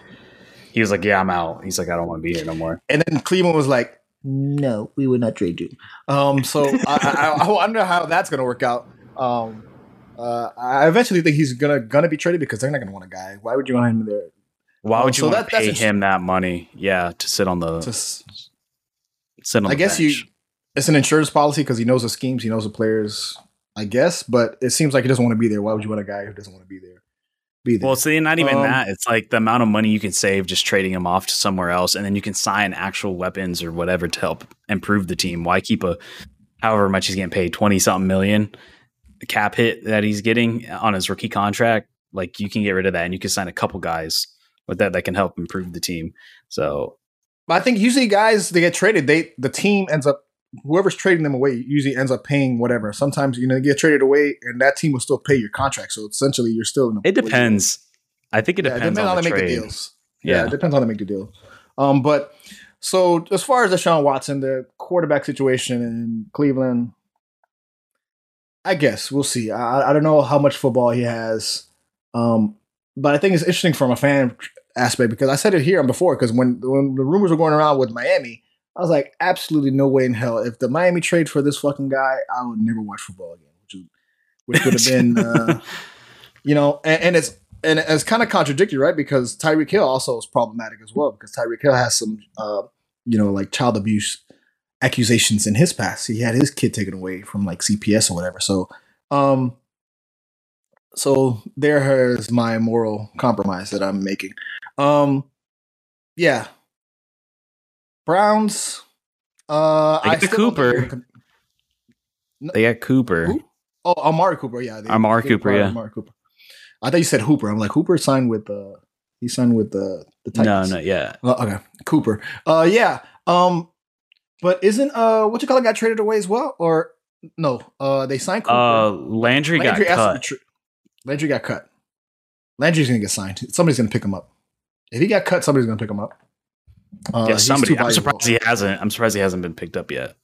he was like, "Yeah, I'm out." He's like, "I don't want to be here no more." And then Cleveland was like, "No, we would not trade you." Um, so I, I, I, wonder how that's going to work out. Um, uh, I eventually think he's gonna gonna be traded because they're not going to want a guy. Why would you want him there? Why would um, you so want that, pay him that money? Yeah, to sit on the to, sit on. I guess bench. you. It's an insurance policy because he knows the schemes, he knows the players. I guess, but it seems like he doesn't want to be there. Why would you want a guy who doesn't want to be there? Be there. Well, see, not even um, that. It's like the amount of money you can save just trading him off to somewhere else, and then you can sign actual weapons or whatever to help improve the team. Why keep a however much he's getting paid twenty something million cap hit that he's getting on his rookie contract? Like you can get rid of that, and you can sign a couple guys with that that can help improve the team. So, I think usually guys they get traded, they the team ends up whoever's trading them away usually ends up paying whatever. Sometimes you know you get traded away, and that team will still pay your contract. So essentially, you're still in. it depends. I think it depends, yeah, it depends on, on the how they make the deals. Yeah. yeah, it depends on how they make the deal. Um, but so as far as Deshaun Watson, the quarterback situation in Cleveland, I guess we'll see. I, I don't know how much football he has, um, but I think it's interesting from a fan aspect because I said it here before because when when the rumors were going around with Miami, I was like, absolutely no way in hell. If the Miami trade for this fucking guy, I would never watch football again, which would, which would have been, uh, you know, and, and, it's and it's kind of contradictory, right? Because Tyreek Hill also is problematic as well because Tyreek Hill has some, uh, you know, like child abuse accusations in his past. He had his kid taken away from like CPS or whatever. So, um, so there is my moral compromise that I'm making. Um, yeah, Browns. Uh, they got Cooper. They got Cooper. Who? Oh, Amari Cooper. Yeah, they, Amari Cooper. Yeah, Amari Cooper. I thought you said Hooper. I'm like Hooper signed with the. Uh, he signed with the the Titans. No, no, yeah. Uh, okay, Cooper. Uh, yeah. Um, but isn't uh what you call it got traded away as well or no? Uh, they signed Cooper. Uh, Landry, Landry got cut. Tra- Landry got cut. Landry's gonna get signed. Somebody's gonna pick him up. If he got cut, somebody's gonna pick him up. Uh, yeah, somebody. I'm surprised he hasn't. I'm surprised he hasn't been picked up yet.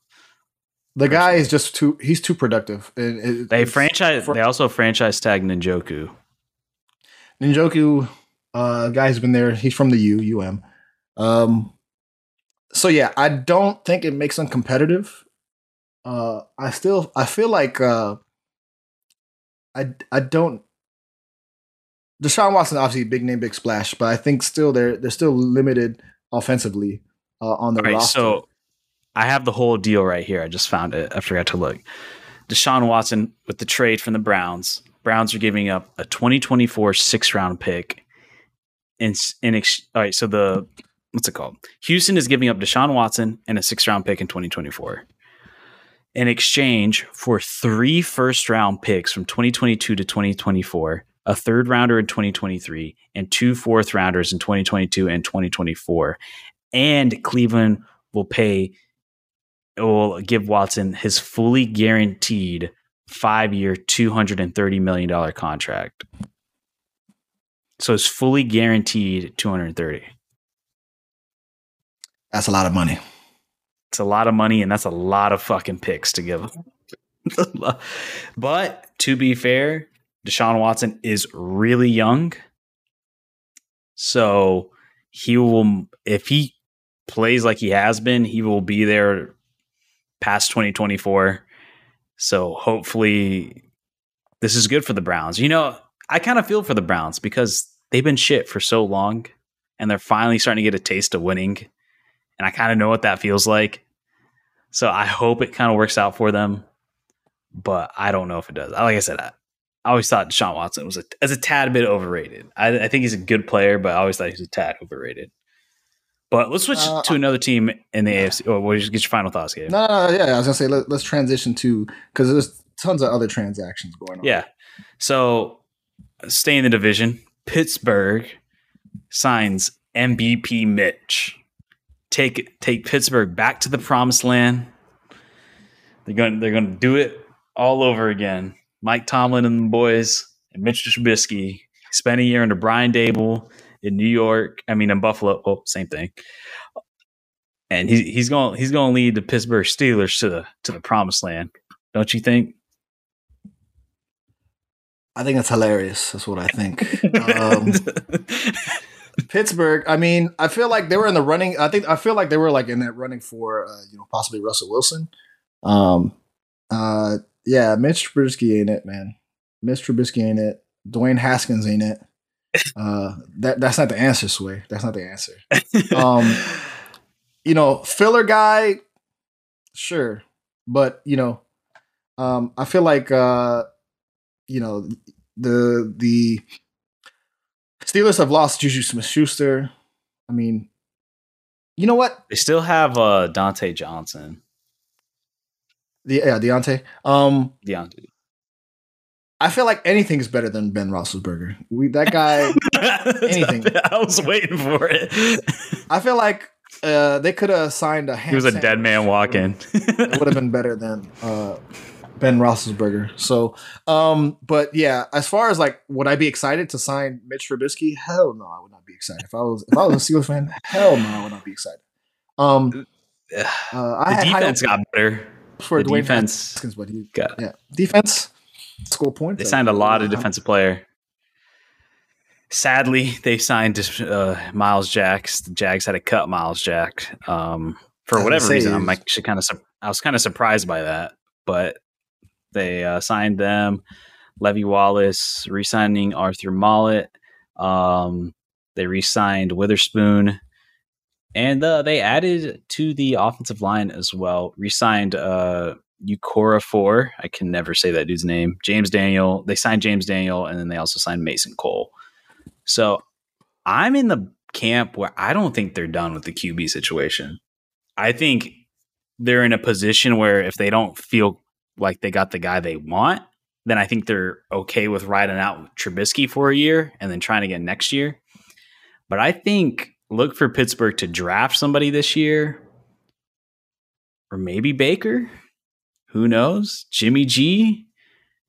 The guy is just too. He's too productive. It, it, they franchise. For, they also franchise tag Njoku. Njoku, uh, guy's been there. He's from the U UM. Um, so yeah, I don't think it makes them competitive. Uh, I still I feel like uh, I I don't. Deshaun Watson obviously big name, big splash, but I think still they're they're still limited offensively uh, on the All right, roster. so I have the whole deal right here. I just found it. I forgot to look. Deshaun Watson with the trade from the Browns. Browns are giving up a 2024 six round pick. In, in ex- all right, so the what's it called? Houston is giving up Deshaun Watson and a six round pick in 2024 in exchange for three first round picks from 2022 to 2024, a third rounder in 2023, and two fourth rounders in 2022 and 2024. And Cleveland will pay will give Watson his fully guaranteed five year, $230 million contract. So it's fully guaranteed 230. that's a lot of money. It's a lot of money, and that's a lot of fucking picks to give. but to be fair, Deshaun Watson is really young. So he will, if he plays like he has been, he will be there past 2024. So hopefully this is good for the Browns. You know, I kind of feel for the Browns because they've been shit for so long and they're finally starting to get a taste of winning. And I kind of know what that feels like. So I hope it kind of works out for them. But I don't know if it does. Like I said, I, always thought Deshaun Watson was a, as a tad bit overrated. I, I think he's a good player, but I always thought he was a tad overrated. But let's switch Uh, to another team in the AFC. Oh, what, get your final thoughts, Gabe. No, no, no, yeah, I was gonna say let, us transition to because there's tons of other transactions going on. Yeah. So stay in the division. Pittsburgh signs MVP Mitch. Take take Pittsburgh back to the promised land. They're going they're going to do it all over again. Mike Tomlin and the boys and Mitch Trubisky spent a year under Brian Daboll in New York. I mean in Buffalo. Oh, same thing. And he's he's going he's going to lead the Pittsburgh Steelers to the to the promised land. Don't you think? I think that's hilarious. That's what I think. Um, Pittsburgh. I mean, I feel like they were in the running. I think I feel like they were like in that running for uh, you know possibly Russell Wilson. Um, uh, yeah, Mitch Trubisky ain't it, man. Mitch Trubisky ain't it. Dwayne Haskins ain't it. Uh, that that's not the answer, Sway. That's not the answer. Um, you know, filler guy, sure, but you know, um, I feel like uh, you know the the Steelers have lost Juju Smith Schuster. I mean, you know what? They still have uh, Diontae Johnson. The yeah, Diontae. Um, Diontae. I feel like anything's better than Ben Roethlisberger. We that guy. Anything. I was waiting for it. I feel like uh, they could have signed a. he was a dead man walking. it would have been better than uh, Ben Roethlisberger. So, um, but yeah, as far as like, would I be excited to sign Mitch Trubisky? Hell no, I would not be excited. If I was if I was a Steelers fan, hell no, I would not be excited. Um, uh, the defense got better. Hopes for the Dwayne defense Haskins, but he got. yeah defense score points. They signed a lot of defensive player. Sadly, they signed uh, Myles Jacks. The Jags had to cut Myles Jack um, for whatever reason. I'm actually kind of I was kind of surprised by that, but they uh, signed them. Levi Wallace re-signing Arthur Maulet. Um, they re-signed Witherspoon, and uh, they added to the offensive line as well. Re-signed uh, Okorafor. I can never say that dude's name. James Daniel. They signed James Daniel, and then they also signed Mason Cole. So I'm in the camp where I don't think they're done with the QB situation. I think they're in a position where if they don't feel like they got the guy they want, then I think they're okay with riding out Trubisky for a year and then trying again next year. But I think look for Pittsburgh to draft somebody this year, or maybe Baker. Who knows? Jimmy G.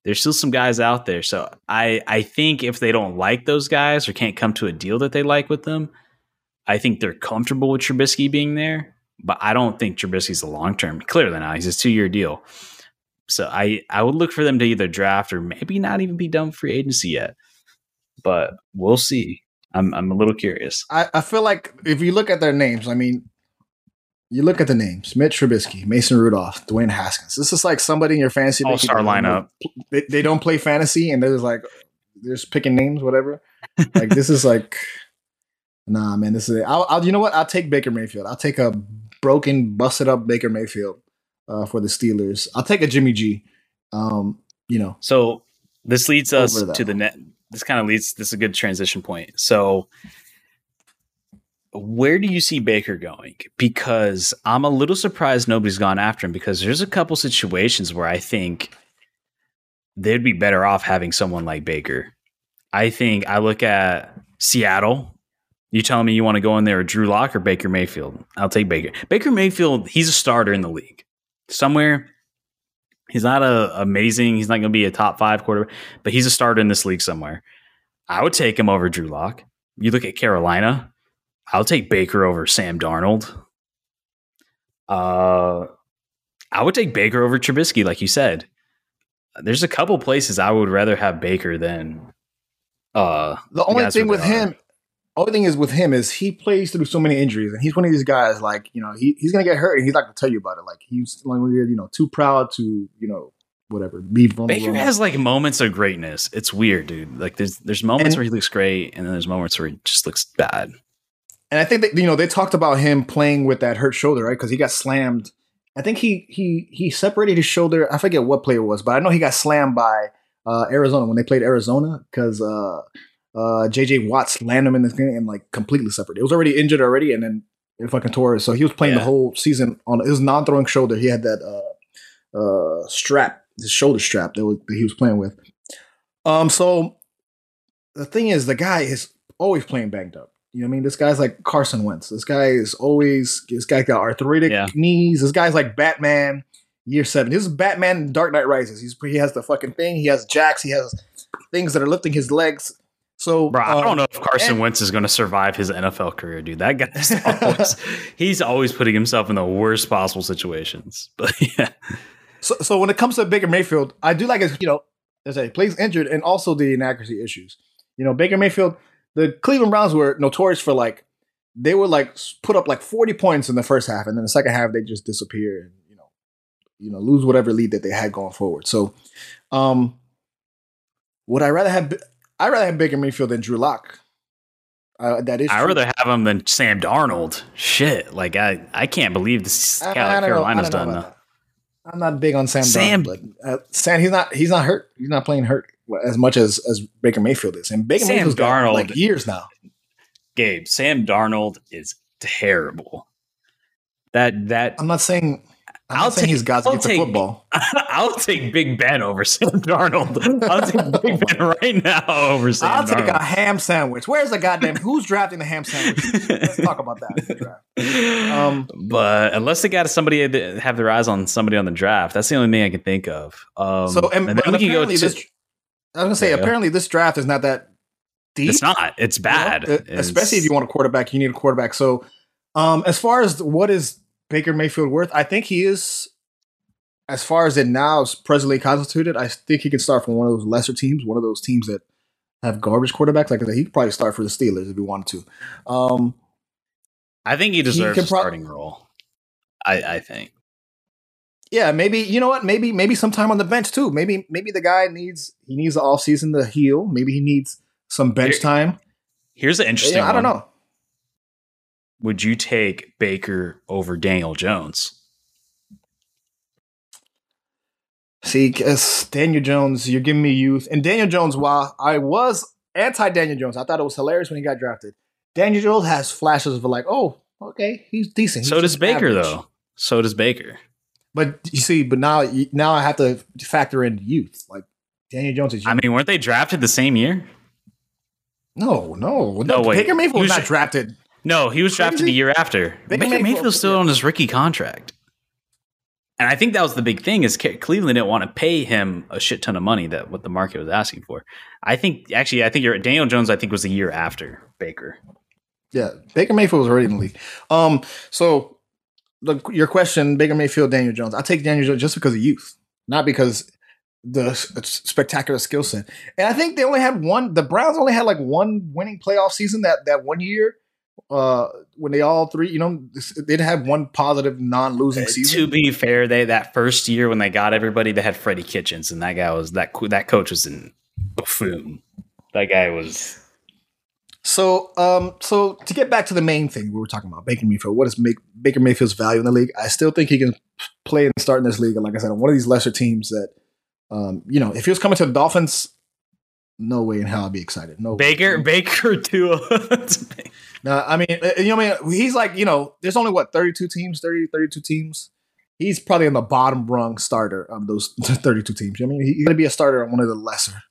There's still some guys out there. So I I think if they don't like those guys or can't come to a deal that they like with them, I think they're comfortable with Trubisky being there. But I don't think Trubisky's a long term. Clearly now he's a two year deal. So I I would look for them to either draft or maybe not even be done free agency yet. But we'll see. I'm I'm a little curious. I, I feel like if you look at their names, I mean, you look at the names: Mitch Trubisky, Mason Rudolph, Dwayne Haskins. This is like somebody in your fantasy all star lineup. They, they don't play fantasy, and they're just like they're just picking names, whatever. Like this is like Nah, man, this is it. I'll, I'll, you know what? I'll take Baker Mayfield. I'll take a broken, busted up Baker Mayfield uh, for the Steelers. I'll take a Jimmy G. Um, you know. So this leads us to the net. This kind of leads. This is a good transition point. So where do you see Baker going? Because I'm a little surprised nobody's gone after him because there's a couple situations where I think they'd be better off having someone like Baker. I think I look at Seattle. You telling me you want to go in there with Drew Lock or Baker Mayfield? I'll take Baker. Baker Mayfield, he's a starter in the league. Somewhere, he's not a amazing. He's not going to be a top five quarterback, but he's a starter in this league somewhere. I would take him over Drew Lock. You look at Carolina. I'll take Baker over Sam Darnold. Uh, I would take Baker over Trubisky, like you said. There's a couple places I would rather have Baker than. Uh, the only thing with him, only thing is with him is he plays through so many injuries, and he's one of these guys like you know he, he's gonna get hurt, and he's not gonna tell you about it. Like he's like you know too proud to you know whatever be vulnerable. Baker has like moments of greatness. It's weird, dude. Like there's there's moments and, where he looks great, and then there's moments where he just looks bad. And I think that you know they talked about him playing with that hurt shoulder, right? Because he got slammed. I think he he he separated his shoulder. I forget what play it was, but I know he got slammed by uh, Arizona when they played Arizona because uh, uh, JJ Watt slammed him in the thing and like completely separated. It was already injured already, and then it fucking tore it. So he was playing yeah. the whole season on his non-throwing shoulder. He had that uh, uh, strap, his shoulder strap that, was, that he was playing with. Um, so the thing is, the guy is always playing banged up. You know what I mean? This guy's like Carson Wentz. This guy is always this guy got arthritic yeah. knees. This guy's like Batman year seven. This is Batman Dark Knight Rises. He's he has the fucking thing. He has jacks. He has things that are lifting his legs. So Bro, um, I don't um, know if Carson and, Wentz is going to survive his NFL career, dude. That guy's always he's always putting himself in the worst possible situations. But yeah. So so when it comes to Baker Mayfield, I do like his, you know, as I plays injured and also the inaccuracy issues. You know, Baker Mayfield the Cleveland Browns were notorious for like they were like put up like 40 points in the first half and then the second half they just disappear and you know you know lose whatever lead that they had going forward. So um would I rather have I rather have Baker Mayfield than Drew Lock. Uh, that is. I rather have him than Sam Darnold. Shit, like I, I can't believe this I, I Carolina's done. I'm not big on Sam. Sam, Darnold, but uh, Sam, he's not. He's not hurt. He's not playing hurt as much as as Baker Mayfield is, and Baker Sam Mayfield's Darnold like years now. Gabe, Sam Darnold is terrible. That that I'm not saying I'm I'll take got to get take, the football. I'll take Big Ben over Sam Darnold. I'll take Big Ben right now over Sam. I'll Darnold. take a ham sandwich. Where's the goddamn? who's drafting the ham sandwich? Let's talk about that. Um, but unless they got somebody have their eyes on somebody on the draft, that's the only thing I can think of. Um, so and, and then we can go to. This, I was gonna say, apparently, this draft is not that deep. It's not. It's bad. You know? it's, Especially if you want a quarterback, you need a quarterback. So, um, as far as what is Baker Mayfield worth, I think he is. As far as it now is presently constituted, I think he can start from one of those lesser teams, one of those teams that have garbage quarterbacks. Like I said, he could probably start for the Steelers if he wanted to. Um, I think he deserves he a starting role. I, I think. Yeah, maybe you know what? Maybe maybe sometime on the bench too. Maybe maybe the guy needs he needs the off season to heal. Maybe he needs some bench Here, time. Here's an interesting. Yeah, I don't know. Would you take Baker over Daniel Jones? See, because Daniel Jones, you're giving me youth, and Daniel Jones. While I was anti Daniel Jones, I thought it was hilarious when he got drafted. Daniel Jones has flashes of like, oh, okay, he's decent. He's so does Baker, average. though. So does Baker. But you see, but now now I have to factor in youth. Like Daniel Jones is. Young. I mean, weren't they drafted the same year? No, no, no. no. Baker Mayfield was, was not drafted. No, he was drafted the year after. Baker, Baker Mayfield's still yeah. on his rookie contract. And I think that was the big thing is Cleveland didn't want to pay him a shit ton of money that what the market was asking for. I think actually I think you're Daniel Jones I think was the year after Baker. Yeah, Baker Mayfield was already in the league. Um, so the, your question, Baker Mayfield, Daniel Jones. I take Daniel Jones just because of youth, not because the spectacular skill set. And I think they only had one. The Browns only had like one winning playoff season that that one year. Uh, when they all three, you know, they'd have one positive non-losing uh, season. To be fair, they that first year when they got everybody, they had Freddie Kitchens, and that guy was that that coach was in buffoon. That guy was So, um, so to get back to the main thing we were talking about, Baker Mayfield. What is make, Baker Mayfield's value in the league? I still think he can play and start in this league. And like I said, on one of these lesser teams that, um, you know, if he was coming to the Dolphins, no way in hell I'd be excited. No Baker, way. Baker too. no, I mean, uh, you know, I mean, he's like, you know, there's only what 32 teams, 30, 32 teams. He's probably in the bottom rung starter of those 32 teams. I mean, he's going to be a starter on one of the lesser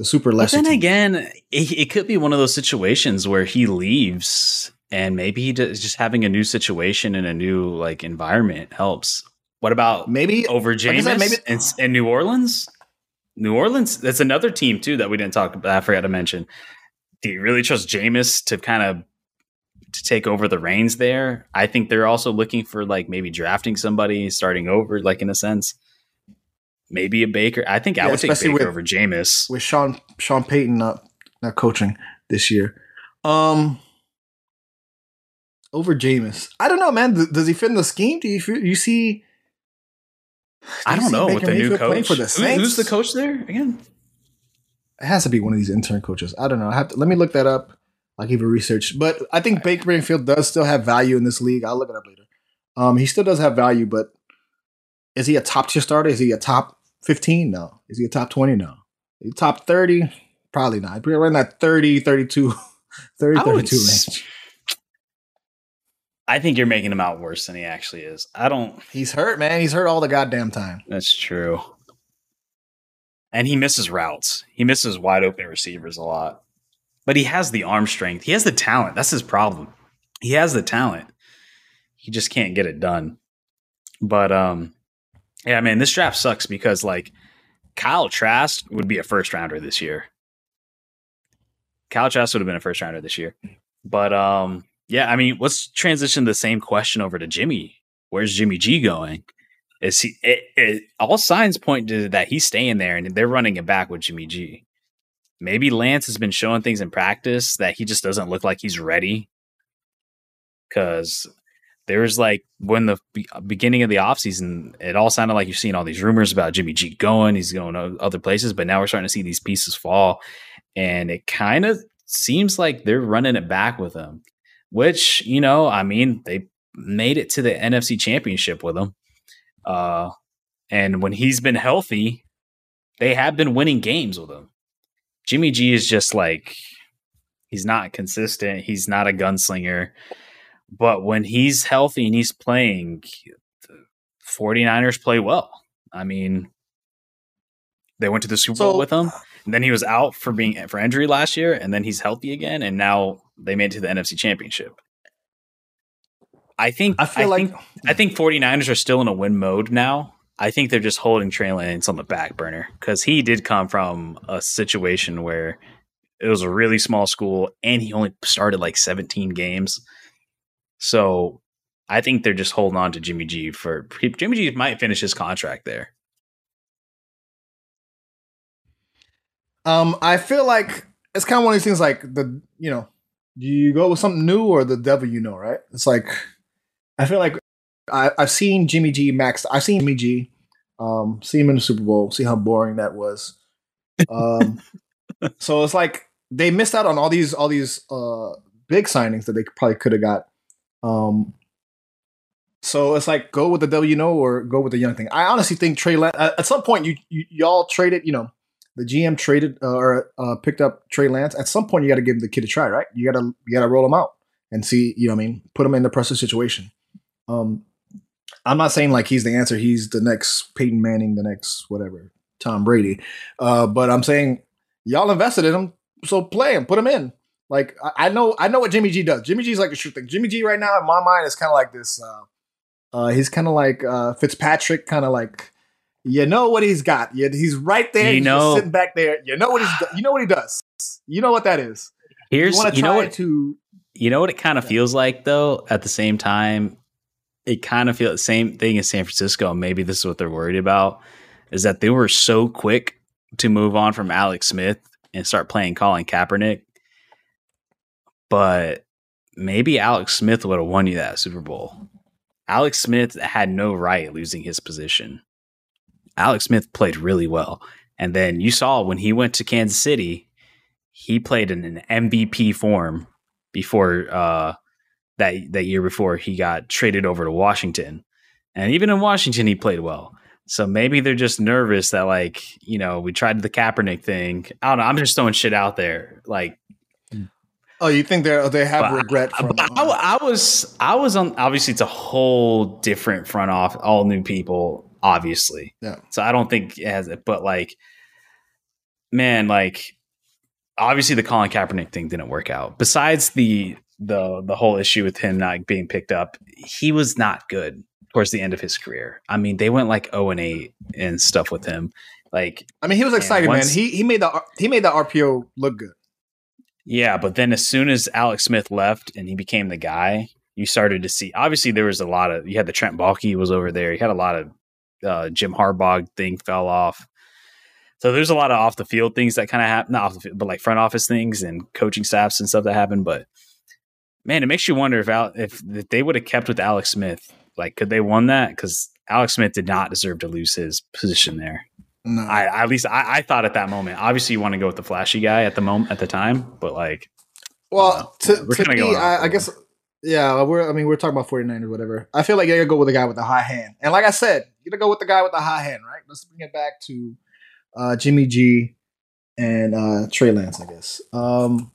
the super lesser. But then teams. again, it, it, could be one of those situations where he leaves and maybe he does, just having a new situation and a new like environment helps. What about maybe over James like maybe in, in, New Orleans? New Orleans, that's another team too that we didn't talk about. I forgot to mention. Do you really trust Jameis to kind of to take over the reins there? I think they're also looking for like maybe drafting somebody, starting over, like in a sense maybe a Baker. I think yeah, I would take Baker with, over Jameis with Sean Sean Payton not not coaching this year. Um, over Jameis. I don't know, man. Does he fit in the scheme? Do you you see? I don't know with the new coach. For the Saints? Who's the coach there again? It has to be one of these intern coaches. I don't know. I have to let me look that up. I'll give you research. But I think Baker Mayfield does still have value in this league. I'll look it up later. Um, he still does have value, but is he a top tier starter? Is he a top 15? No. Is he a top 20? No. Is he top 30? Probably not. We're in that 30, 32, 30, 32 range. I think you're making him out worse than he actually is. I don't. He's hurt, man. He's hurt all the goddamn time. That's true. And he misses routes. He misses wide open receivers a lot. But he has the arm strength. He has the talent. That's his problem. He has the talent. He just can't get it done. But um yeah, man, this draft sucks because like Kyle Trask would be a first rounder this year. Kyle Trask would have been a first rounder this year. But um, yeah, I mean, let's transition the same question over to Jimmy. Where's Jimmy G going? Is he? It, it, all signs point to that he's staying there, and they're running it back with Jimmy G. Maybe Lance has been showing things in practice that he just doesn't look like he's ready. Because there was like when the beginning of the offseason, it all sounded like you're seeing all these rumors about Jimmy G going, he's going to other places, but now we're starting to see these pieces fall. And it kind of seems like they're running it back with him, which, you know, I mean, they made it to the NFC championship with him. Uh, and when he's been healthy, they have been winning games with him. Jimmy G is just like, he's not consistent. He's not a gunslinger. But when he's healthy and he's playing, the 49ers play well. I mean, they went to the Super so, Bowl with him. And then he was out for being for injury last year, and then he's healthy again, and now they made it to the NFC Championship. I think I feel I like think, I think 49ers are still in a win mode now. I think they're just holding Trey Lance on the back burner because he did come from a situation where it was a really small school and he only started like 17 games. So I think they're just holding on to Jimmy G for Jimmy G might finish his contract there. Um, I feel like it's kind of one of these things like the you know, do you go with something new or the devil you know, right? It's like I feel like I, have seen Jimmy G max. I've seen Jimmy G, um, see him in the Super Bowl, see how boring that was. Um, so it's like they missed out on all these all these uh big signings that they probably could have got um, so it's like go with the W you know or go with the young thing. I honestly think Trey Lance at some point you, you y'all traded, you know, the GM traded uh, or uh, picked up Trey Lance. At some point you got to give the kid a try, right? You got to you got to roll him out and see, you know, what I mean, put him in the pressure situation. Um, I'm not saying like he's the answer. He's the next Peyton Manning, the next whatever Tom Brady. Uh, but I'm saying y'all invested in him, so play him, put him in. Like I, know I know what Jimmy G does. Jimmy G's like a sure thing. Jimmy G right now in my mind is kind of like this. Uh, uh, he's kind of like uh, Fitzpatrick, kind of like you know what he's got. He's right there. You he's know, sitting back there. You know what he's. You know what he does. You know what that is. Here's you, you know what to. You know what it kind of yeah. feels like though. At the same time, it kind of feels the same thing as San Francisco. Maybe this is what they're worried about is that they were so quick to move on from Alex Smith and start playing Colin Kaepernick but maybe Alex Smith would have won you that Super Bowl. Alex Smith had no right losing his position. Alex Smith played really well. And then you saw when he went to Kansas City, he played in an MVP form before uh, that that year before he got traded over to Washington, and even in Washington he played well. So maybe they're just nervous that like you know we tried the Kaepernick thing. I don't know. I'm just throwing shit out there. Like Oh, you think they they have regret from? But I, I was I was on obviously it's a whole different front off, all new people, obviously. Yeah. So I don't think it has it, but like, man, like obviously the Colin Kaepernick thing didn't work out. Besides the the the whole issue with him not being picked up, he was not good towards the end of his career. I mean, they went like 0 and 8 and stuff with him. Like I mean, he was excited, man. once- He he made the he made the RPO look good. Yeah, but then as soon as Alex Smith left and he became the guy, you started to see. Obviously, there was a lot of. You had the Trent Baalke was over there. You had a lot of uh, Jim Harbaugh thing fell off. So there's a lot of off the field things that kind of happen, not off the field, but like front office things and coaching staffs and stuff that happened. But man, it makes you wonder if Al, if, if they would have kept with Alex Smith, like could they won that? Because Alex Smith did not deserve to lose his position there. No, I at least I, I thought at that moment. Obviously, you want to go with the flashy guy at the moment at the time, but like well, to, we're to me, I, I guess yeah. We're I mean we're talking about 49 or whatever. I feel like you gotta go with the guy with the high hand, and like I said, you gotta go with the guy with the high hand, right? Let's bring it back to uh, Jimmy G and uh, Trey Lance, I guess. Um,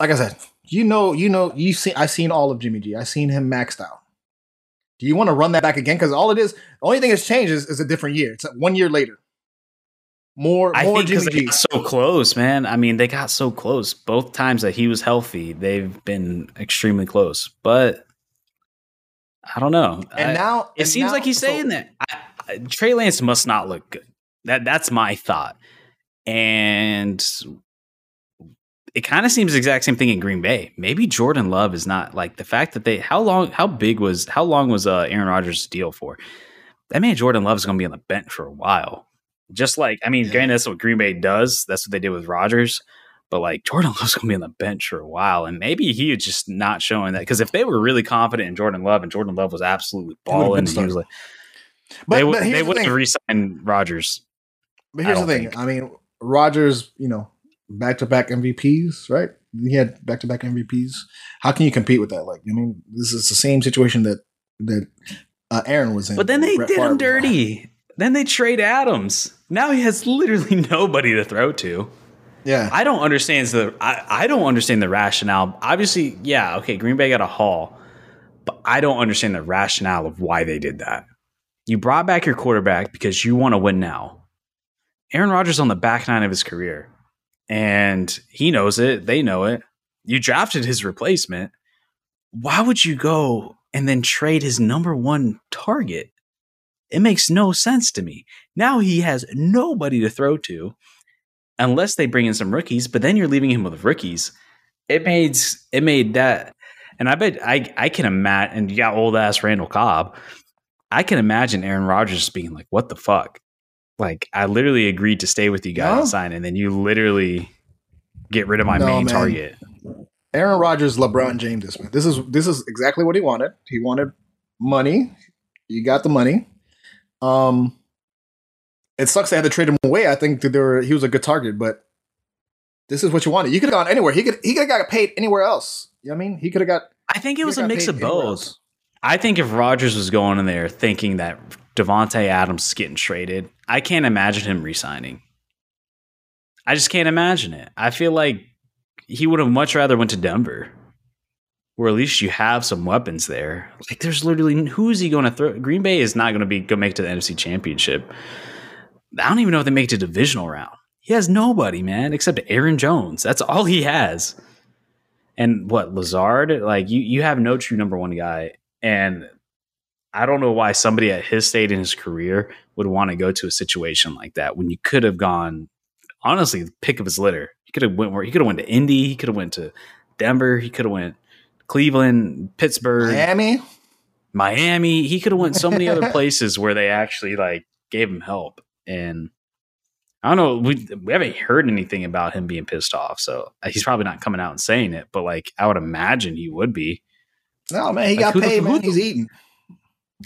like I said, you know, you know, you see, I've seen all of Jimmy G. I've seen him maxed out. Do you want to run that back again? Because all it is, the only thing that's changed is, is a different year. It's like one year later. More, I more think because they got so close, man. I mean, they got so close both times that he was healthy. They've been extremely close, but I don't know. And I- now it and seems now- like he's so- saying that I, I, Trey Lance must not look good. That that's my thought, and it kind of seems the exact same thing in Green Bay. Maybe Jordan Love is not like the fact that they how long how big was how long was uh, Aaron Rodgers' deal for? That man Jordan Love is going to be on the bench for a while. Just like I mean, Yeah. granted, that's what Green Bay does. That's what they did with Rodgers. But like Jordan Love's going to be on the bench for a while, and maybe he is just not showing that because if they were really confident in Jordan Love and Jordan Love was absolutely He would've been balling, he was like, But, they but they the would have thing. re-signed Rodgers. But here's the thing. think. I mean, Rodgers, you know, back to back MVPs, right? He had back to back MVPs. How can you compete with that? Like, I mean, this is the same situation that that uh, Aaron was in. But then they Brett did Favre him dirty. Then they trade Adams. Now he has literally nobody to throw to. Yeah, I don't understand the I, I don't understand the rationale. Obviously, yeah, okay, Green Bay got a haul, but I don't understand the rationale of why they did that. You brought back your quarterback because you want to win now. Aaron Rodgers on the back nine of his career, and he knows it. They know it. You drafted his replacement. Why would you go and then trade his number one target? It makes no sense to me. Now he has nobody to throw to unless they bring in some rookies, but then you're leaving him with rookies. It made it made that and I bet I I can imagine and you got old ass Randall Cobb. I can imagine Aaron Rodgers being like, what the fuck? Like I literally agreed to stay with you guys No. and sign, and then you literally get rid of my No, main man. target. Aaron Rodgers, LeBron James. This man. This is this is exactly what he wanted. He wanted money. You got the money. Um, it sucks they had to trade him away. I think that they were, he was a good target, but this is what you wanted. You could have gone anywhere. He could he could have got paid anywhere else. You know what I mean? He could have got. I think it was a mix of both. I think if Rodgers was going in there thinking that Davante Adams is getting traded, I can't imagine him resigning. I just can't imagine it. I feel like he would have much rather went to Denver, where at least you have some weapons there. Like there's literally who is he going to throw? Green Bay is not going to be go make it to the NFC Championship. I don't even know if they make it to divisional round. He has nobody, man, except Aaron Jones. That's all he has. And what Lazard? Like you, you have no true number one guy. And I don't know why somebody at his state in his career would want to go to a situation like that when you could have gone, honestly, pick of his litter. He could have went where he could have went to Indy. He could have went to Denver. He could have went Cleveland, Pittsburgh, Miami. Miami. He could have went so many other places where they actually like gave him help. And I don't know. We we haven't heard anything about him being pissed off, so he's probably not coming out and saying it. But like, I would imagine he would be. No man, he Like, got the- paid. Man, he's eating.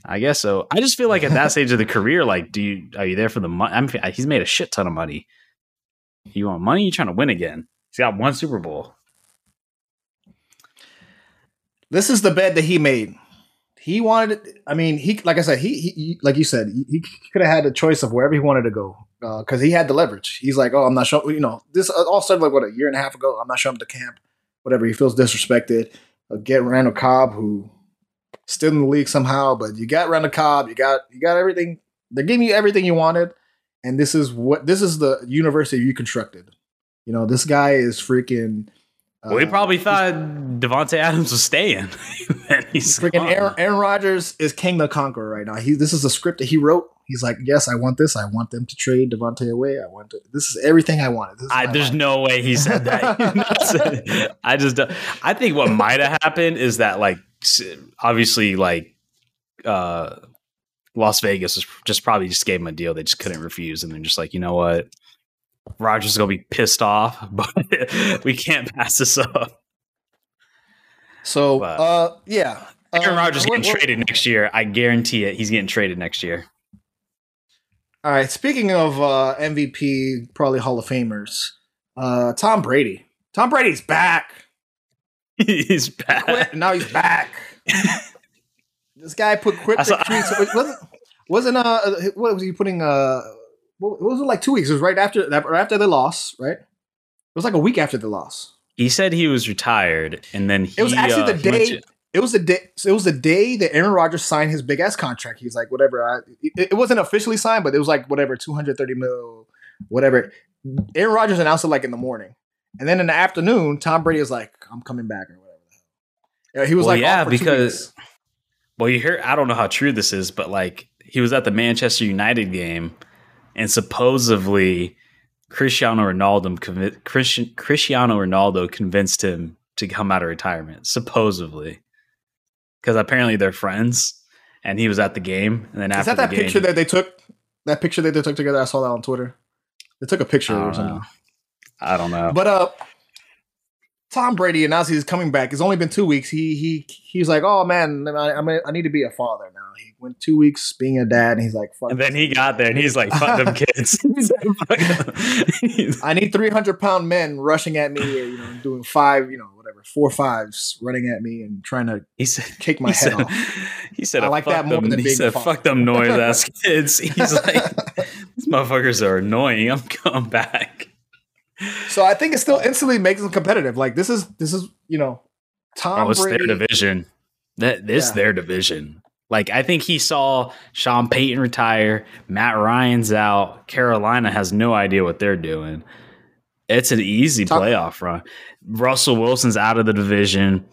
I guess so. I just feel like at that stage of the career, like, do you are you there for the money? I'm, he's made a shit ton of money. You want money? You trying to win again? He's got one Super Bowl. This is the bed that he made. He wanted. I mean, he like I said, he, he like you said, he, he could have had a choice of wherever he wanted to go because uh, he had the leverage. He's like, oh, I'm not showing. You know, this all started like what a year and a half ago. I'm not showing up to camp. Whatever. He feels disrespected. Uh, get Randall Cobb, who still in the league somehow, but you got Randall Cobb. You got you got everything. They're giving you everything you wanted, and this is what this is the university you constructed. You know, this guy is freaking well, we probably uh, thought Davante Adams was staying. he's freaking Aaron, Aaron Rodgers is king the conqueror right now. He this is a script that he wrote. He's like, yes, I want this. I want them to trade Davante away. I want to. This is everything I wanted. I, there's life. no way he said that. I just, I think what might have happened is that like, obviously, like, uh, Las Vegas was just probably just gave him a deal they just couldn't refuse, and then just like, you know what, Rodgers is gonna be pissed off, but we can't pass this up. So, but uh, yeah, Aaron um, Rodgers getting traded next year. I guarantee it. He's getting traded next year. All right. Speaking of uh, MVP, probably Hall of Famers, uh, Tom Brady. Tom Brady's back. He's back. Now he's back. this guy put quick tweets. Wasn't wasn't uh what was he putting uh what was it like two weeks? It was right after that, right after the loss, right? It was like a week after the loss. He said he was retired, and then he, it was actually uh, the day. To- it was the day. It was the day that Aaron Rodgers signed his big ass contract. He's like, whatever. I, it, it, wasn't officially signed, but it was like whatever, two hundred thirty mil, whatever. Aaron Rodgers announced it like in the morning, and then in the afternoon, Tom Brady was like, "I'm coming back" or whatever. He was well, like, "Yeah," because well, you hear. I don't know how true this is, but like he was at the Manchester United game and supposedly Cristiano Ronaldo Cristiano Ronaldo convinced him to come out of retirement. Supposedly, because apparently they're friends, and he was at the game. And then is after that that game, picture that they took? That picture that they took together. I saw that on Twitter. They took a picture or something. Know. I don't know. But uh, Tom Brady announced he's coming back. It's only been two weeks. He he he's like, oh man, I, I need to be a father now. He went two weeks being a dad, and he's like, fuck. And then he got there, and he's like, fuck them kids. I need 300 pound men rushing at me, you know, doing five, you know, whatever, four fives running at me and trying to he said, kick my head said, off. He said, I like that more them, than He said, fuck them noise ass kids. He's like, these motherfuckers are annoying. I'm coming back. So I think it still oh. instantly makes them competitive. Like this is this is you know oh, Tom. Oh, it's Brady. their division. That this yeah. their division. Like I think he saw Sean Payton retire, Matt Ryan's out, Carolina has no idea what they're doing. It's an easy Tom- playoff run. Russell Wilson's out of the division.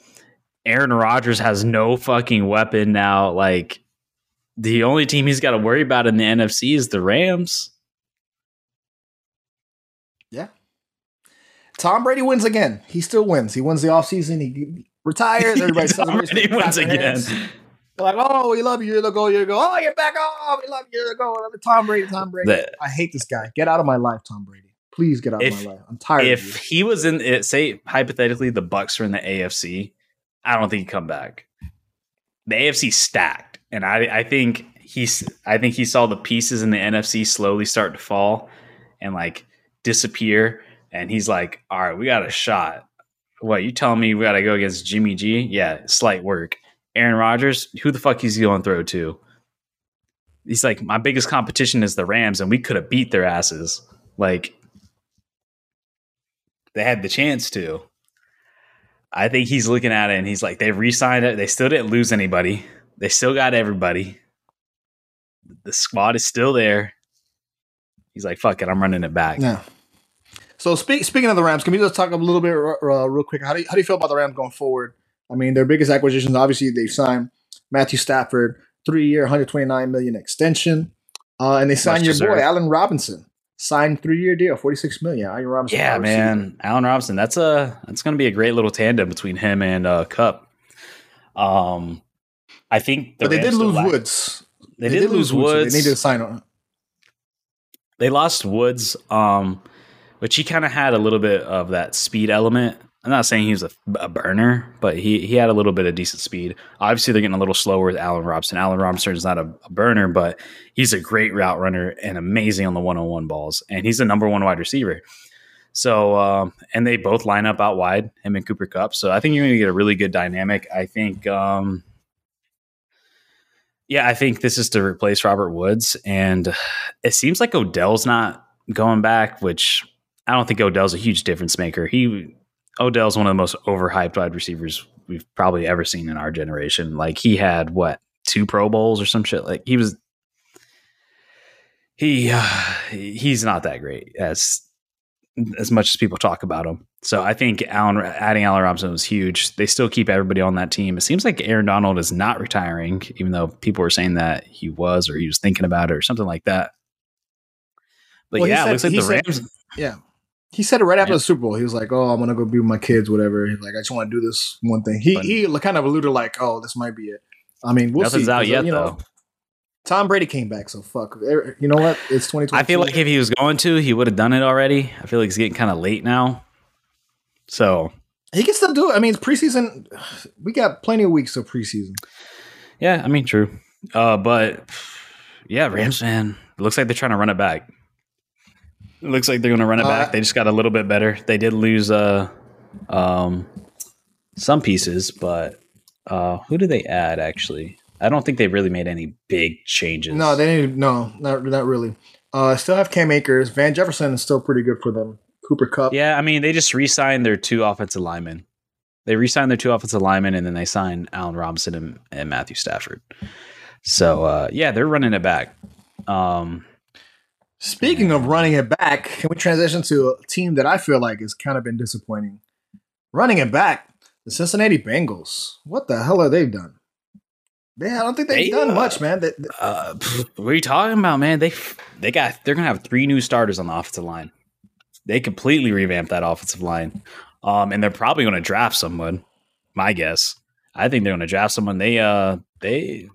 Aaron Rodgers has no fucking weapon now. Like the only team he's got to worry about in the NFC is the Rams. Yeah. Tom Brady wins again. He still wins. He wins the offseason. He retires. Everybody celebrates. He wins again. They're like, oh, we love you. You're the goal. You're the goal. Oh, you're back. Oh, we love you. You're the goal. Tom Brady. Tom Brady. The, I hate this guy. Get out of my life, Tom Brady. Please get out if, of my life. I'm tired. If he was in, it, say hypothetically, the Bucs are in the AFC, I don't think he'd come back. The AFC stacked, and I, I think he's, I think he saw the pieces in the NFC slowly start to fall and like disappear and he's like, "All right, we got a shot. What you telling me we got to go against Jimmy G? Yeah, slight work. Aaron Rodgers, who the fuck is he going to throw to? He's like, my biggest competition is the Rams, and we could have beat their asses. Like, they had the chance to. I think he's looking at it and he's like, they re-signed it. They still didn't lose anybody. They still got everybody. The squad is still there. He's like, fuck it, I'm running it back. Yeah. So speak, speaking of the Rams, can we just talk a little bit uh, real quick? How do you, how do you feel about the Rams going forward? I mean, their biggest acquisitions, obviously, they've signed Matthew Stafford, three year, 129 million extension, uh, and they signed your boy Allen Robinson, signed three year deal, 46 million. Allen Robinson, yeah, man, Allen Robinson. That's a that's going to be a great little tandem between him and uh, Kupp. Um, I think, the but they did lose Woods. They, they did, did, lose Woods. Woods. They needed to sign on. They lost Woods. Um, which he kind of had a little bit of that speed element. I'm not saying he was a, a, burner, but he he had a little bit of decent speed. Obviously, they're getting a little slower with Allen Robinson. Allen Robinson is not a, a burner, but he's a great route runner and amazing on the one on one balls. And he's the number one wide receiver. So, um, and they both line up out wide, him and Cooper Kupp. So I think you're going to get a really good dynamic. I think, um, yeah, I think this is to replace Robert Woods. And it seems like Odell's not going back, which I don't think Odell's a huge difference maker. He, Odell's one of the most overhyped wide receivers we've probably ever seen in our generation. Like he had what, two Pro Bowls or some shit? Like he was, he, uh, he's not that great as as much as people talk about him. So I think Allen adding Allen Robinson was huge. They still keep everybody on that team. It seems like Aaron Donald is not retiring, even though people were saying that he was or he was thinking about it or something like that. But well, yeah, said, looks like the said, Rams. Yeah. He said it right after the Super Bowl. He was like, "Oh, I'm gonna go be with my kids, whatever." Like, I just want to do this one thing. He he kind of alluded like, "Oh, this might be it." I mean, we'll nothing's see. out yet, you know, though. Tom Brady came back, so fuck. You know what? It's 2020. I feel like if he was going to, he would have done it already. I feel like it's getting kind of late now. So he can still do it. I mean, it's preseason. We got plenty of weeks of preseason. Yeah, I mean, true. Uh, but yeah, Rams man, it looks like they're trying to run it back. It looks like they're going to run it uh, back. They just got a little bit better. They did lose uh, um, some pieces, but uh, who did they add actually? I don't think they've really made any big changes. No, they didn't. No, not not really. Uh, still have Cam Akers. Van Jefferson is still pretty good for them. Cooper Kupp. Yeah, I mean they just re-signed their two offensive linemen. They re-signed their two offensive linemen, and then they signed Allen Robinson and, and Matthew Stafford. So uh, yeah, they're running it back. Um, Speaking of running it back, can we transition to a team that I feel like has kind of been disappointing? Running it back, the Cincinnati Bengals. What the hell are they done? Yeah, I don't think they've they, done uh, much, man. They, they, uh, what are you talking about, man? They they got they're gonna have three new starters on the offensive line. They completely revamped that offensive line, um, and they're probably gonna draft someone. My guess, I think they're gonna draft someone. They uh they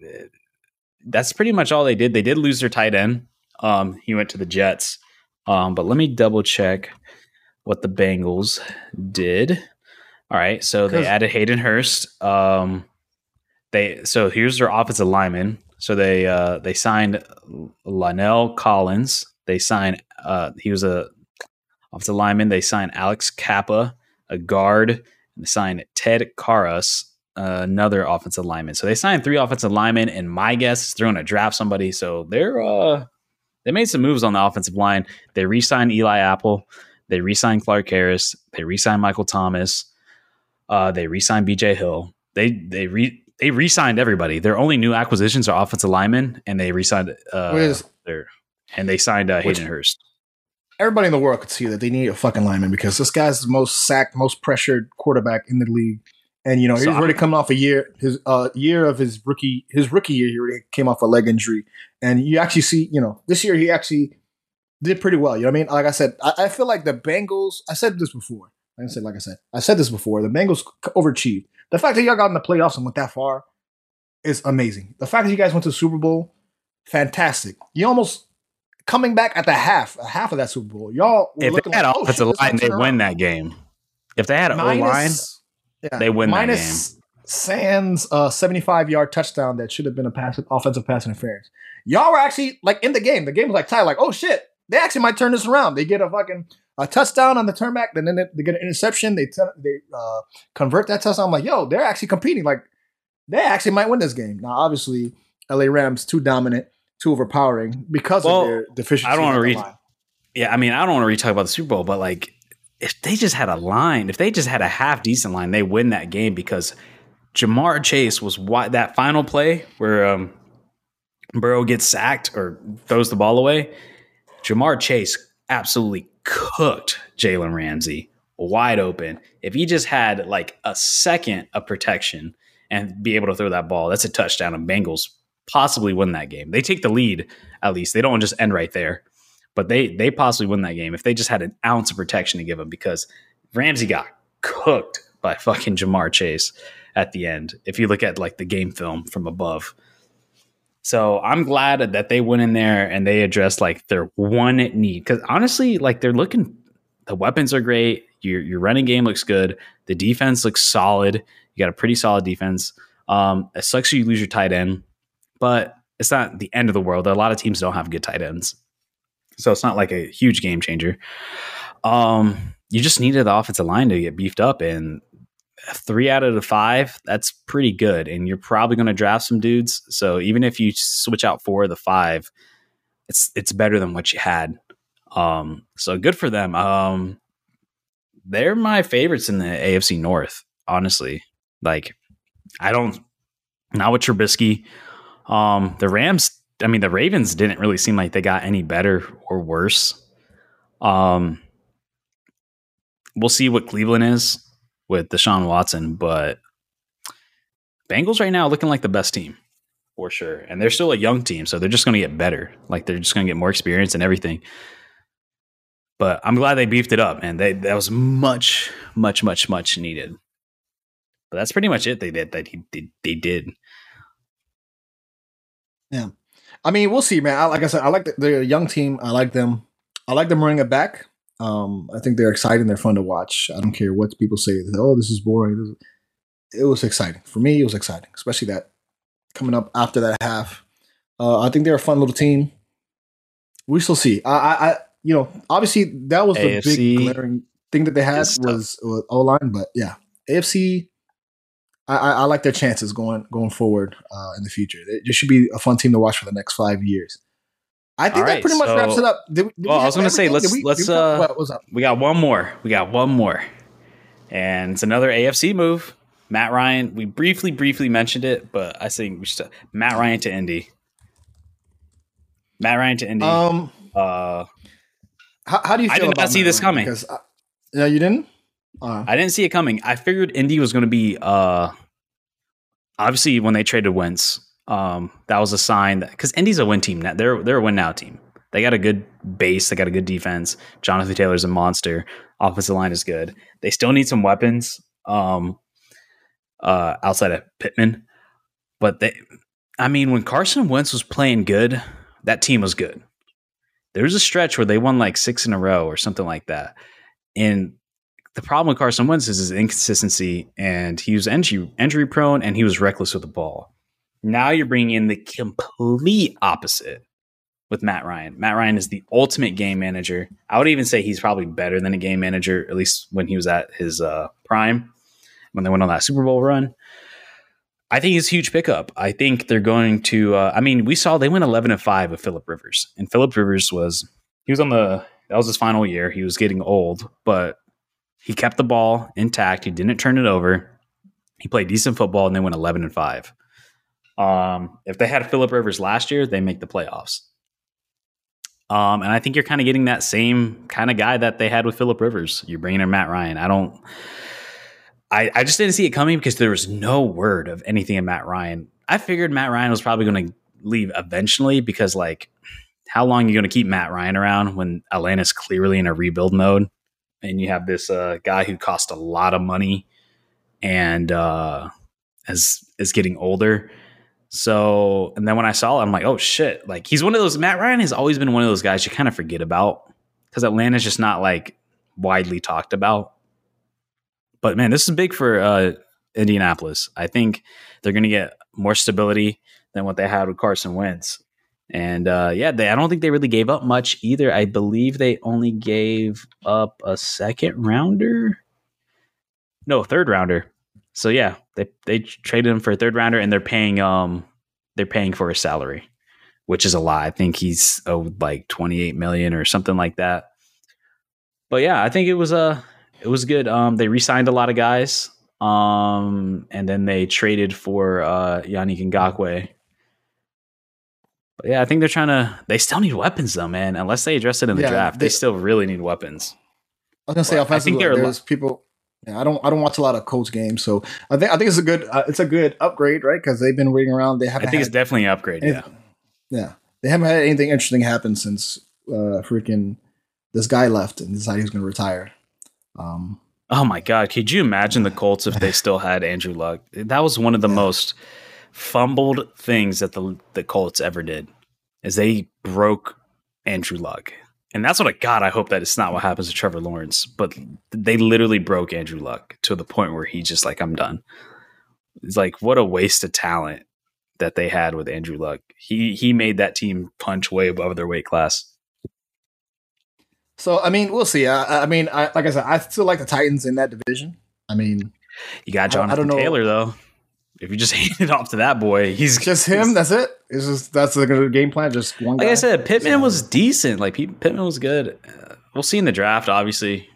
that's pretty much all they did. They did lose their tight end. Um, he went to the Jets. Um, but let me double check what the Bengals did. All right, so they added Hayden Hurst. Um, they so here's their offensive lineman. So they uh, they signed La'el Collins. They signed uh, he was a offensive lineman. They signed Alex Cappa, a guard. And they signed Ted Karras, uh, another offensive lineman. So they signed three offensive linemen, and my guess is they're going to draft somebody. So they're uh, they made some moves on the offensive line. They re-signed Eli Apple. They re-signed Clark Harris. They re-signed Michael Thomas. Uh, they re-signed BJ Hill. They they re they re-signed everybody. Their only new acquisitions are offensive linemen, and they re-signed uh, their and they signed uh, Hayden Hurst. Everybody in the world could see that they need a fucking lineman because this guy's the most sacked, most pressured quarterback in the league. And you know he's so already coming off a year, his uh, year of his rookie, his rookie year. He already came off a leg injury, and you actually see, you know, this year he actually did pretty well. You know what I mean? Like I said, I, I feel like the Bengals. I said this before. Like I said, like I said, I said this before. The Bengals overachieved. The fact that y'all got in the playoffs and went that far is amazing. The fact that you guys went to the Super Bowl, fantastic. You almost coming back at the half, a half of that Super Bowl. Y'all if they had like, oh, offensive line, they win that game. If they had an O line, yeah, they win that game. Sands a 75 yard touchdown that should have been a pass, offensive pass interference. Y'all were actually like in the game. The game was like tied. Like, oh shit, they actually might turn this around. They get a fucking a touchdown on the turnback, then they, they get an interception. They t- they uh, convert that touchdown. I'm like, yo, they're actually competing. Like they actually might win this game. Now, obviously, LA Rams too dominant, too overpowering because well, of their deficiency. I don't want to read. Yeah, I mean, I don't want to re-talk about the Super Bowl, but like, if they just had a line, if they just had a half decent line, they win that game because Ja'Marr Chase was that final play where um, Burrow gets sacked or throws the ball away. Ja'Marr Chase absolutely cooked Jalen Ramsey wide open. If he just had like a second of protection and be able to throw that ball, that's a touchdown. And Bengals possibly win that game. They take the lead at least. They don't just end right there, but they they possibly win that game if they just had an ounce of protection to give them because Ramsey got cooked by fucking Ja'Marr Chase at the end. If you look at like the game film from above. So I'm glad that they went in there and they addressed like their one need because honestly, like they're looking, the weapons are great. Your your running game looks good. The defense looks solid. You got a pretty solid defense. Um, it sucks you lose your tight end, but it's not the end of the world. A lot of teams don't have good tight ends, so it's not like a huge game changer. Um, you just needed the offensive line to get beefed up, and three out of the five, that's pretty good. And you're probably going to draft some dudes. So even if you switch out four of the five, it's it's better than what you had. Um, so good for them. Um, they're my favorites in the AFC North, honestly. Like, I don't not with Trubisky. Um, the Rams, I mean, the Ravens didn't really seem like they got any better or worse. Um, we'll see what Cleveland is with Deshaun Watson, but Bengals right now looking like the best team for sure. And they're still a young team, so they're just going to get better. Like they're just going to get more experience and everything. But I'm glad they beefed it up, and they that was much, much, much, much needed. But that's pretty much it. They did that. He. They did. Yeah, I mean, we'll see, man. I, like I said, I like the, they're a young team. I like them. I like them running it back. Um, I think they're exciting. They're fun to watch. I don't care what people say. Oh, this is boring. It was exciting for me. It was exciting, especially that coming up after that half. Uh, I think they're a fun little team. We shall see. I, I, I you know, obviously that was the AFC big glaring thing that they had was, was O line, but yeah, AFC. I, I, like their chances going going forward uh, in the future. It just should be a fun team to watch for the next five years. I think that pretty much so, wraps it up. Did, did well, we I was going to say let's we, let's we, uh, what's up? We got one more. We got one more, and it's another AFC move. Matt Ryan. We briefly briefly mentioned it, but I think we should Matt Ryan to Indy. Matt Ryan to Indy. Um. Uh. How, how do you? I did not see Matt this Ryan? coming. Because, uh, yeah, you didn't. Uh, I didn't see it coming. I figured Indy was going to be. Uh, obviously, when they traded Wentz, um, that was a sign that because Indy's a win team now. They're they're a win now team. They got a good base. They got a good defense. Jonathan Taylor's a monster. Offensive line is good. They still need some weapons um, uh, outside of Pittman, but they. I mean, when Carson Wentz was playing good, that team was good. There was a stretch where they won like six in a row or something like that, and the problem with Carson Wentz is his inconsistency, and he was injury injury prone, and he was reckless with the ball. Now you're bringing in the complete opposite with Matt Ryan. Matt Ryan is the ultimate game manager. I would even say he's probably better than a game manager, at least when he was at his uh, prime, when they went on that Super Bowl run. I think he's a huge pickup. I think they're going to. Uh, I mean, we saw they went eleven and five with Philip Rivers, and Philip Rivers was he was on the that was his final year. He was getting old, but he kept the ball intact. He didn't turn it over. He played decent football, and they went eleven and five. Um, if they had Philip Rivers last year, they make the playoffs. Um, and I think you're kind of getting that same kind of guy that they had with Philip Rivers. You're bringing in Matt Ryan. I don't. I, I just didn't see it coming because there was no word of anything in Matt Ryan. I figured Matt Ryan was probably going to leave eventually because, like, how long are you going to keep Matt Ryan around when Atlanta's clearly in a rebuild mode? And you have this uh, guy who cost a lot of money and uh, is, is getting older so, and then when I saw it, I'm like, oh shit. Like, he's one of those, Matt Ryan has always been one of those guys you kind of forget about because Atlanta's just not like widely talked about. But man, this is big for uh, Indianapolis. I think they're going to get more stability than what they had with Carson Wentz. And uh, yeah, they, I don't think they really gave up much either. I believe they only gave up a second rounder. No, third rounder. So yeah, they they traded him for a third rounder, and they're paying um they're paying for his salary, which is a lot. I think he's owed like twenty eight million or something like that. But yeah, I think it was a uh, it was good. Um, they re-signed a lot of guys, um, and then they traded for uh, Yannick Ngakoue. But yeah, I think they're trying to. They still need weapons though, man. Unless they address it in the yeah, draft, they, they, still really need weapons. I was gonna say but offensively, I think there there's people yeah, I don't I don't watch a lot of Colts games, so I think I think it's a good uh, it's a good upgrade, right? Because they've been waiting around. They haven't. I think it's definitely an upgrade. Anything, yeah, yeah. They haven't had anything interesting happen since uh, freaking this guy left and decided he was going to retire. Um, oh my god, could you imagine the Colts if they still had Andrew Luck? That was one of the yeah. most fumbled things that the the Colts ever did. Is they broke Andrew Luck. And that's what I got. I hope that it's not what happens to Trevor Lawrence, but they literally broke Andrew Luck to the point where he just like, I'm done. It's like, what a waste of talent that they had with Andrew Luck. He he made that team punch way above their weight class. So I mean, we'll see. I, I mean, I, like I said, I still like the Titans in that division. I mean, you got Jonathan Taylor though. If you just hand it off to that boy, he's just him. That's it. It's just that's the game plan. Just one. Like guy. I said, Pittman was decent. Like Pittman was good. Uh, we'll see in the draft. Obviously,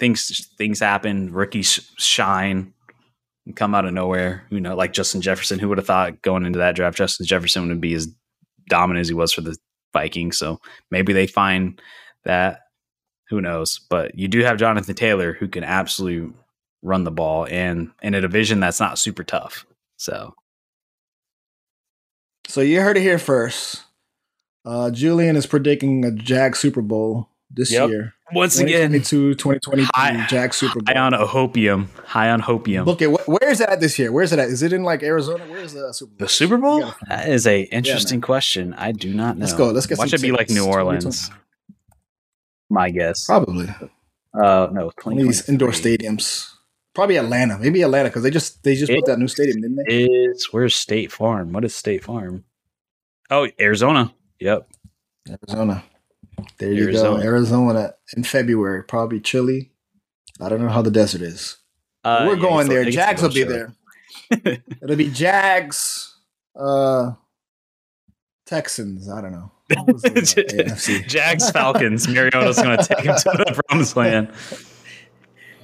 things things happen. Rookies shine, come out of nowhere. You know, like Justin Jefferson. Who would have thought going into that draft, Justin Jefferson would be as dominant as he was for the Vikings? So maybe they find that. Who knows? But you do have Jonathan Taylor, who can absolutely run the ball, and in a division that's not super tough. So, so you heard it here first. Uh, Julian is predicting a Jag Super Bowl this yep. year. Once again, 2022 high, Jag Super Bowl. High on hopium. High on hopium. Look at where is that this year? Where is it at? Is it in like Arizona? Where is the Super Bowl? The Super Bowl? That is a interesting yeah, question. I do not know. Let's go. Let's get. Watch it be like New Orleans. My guess. Probably. Uh, no, these indoor stadiums. Probably Atlanta. Maybe Atlanta because they just they just it put that new stadium, didn't they? Is where's State Farm? What is State Farm? Oh, Arizona. Yep. Arizona. There you Arizona. go. Arizona in February. Probably chilly. I don't know how the desert is. Uh, We're yeah, going there. Jags will be there. It'll be Jags, uh, Texans. I don't know. Jags Falcons. Mariota's going to take him to the promised land.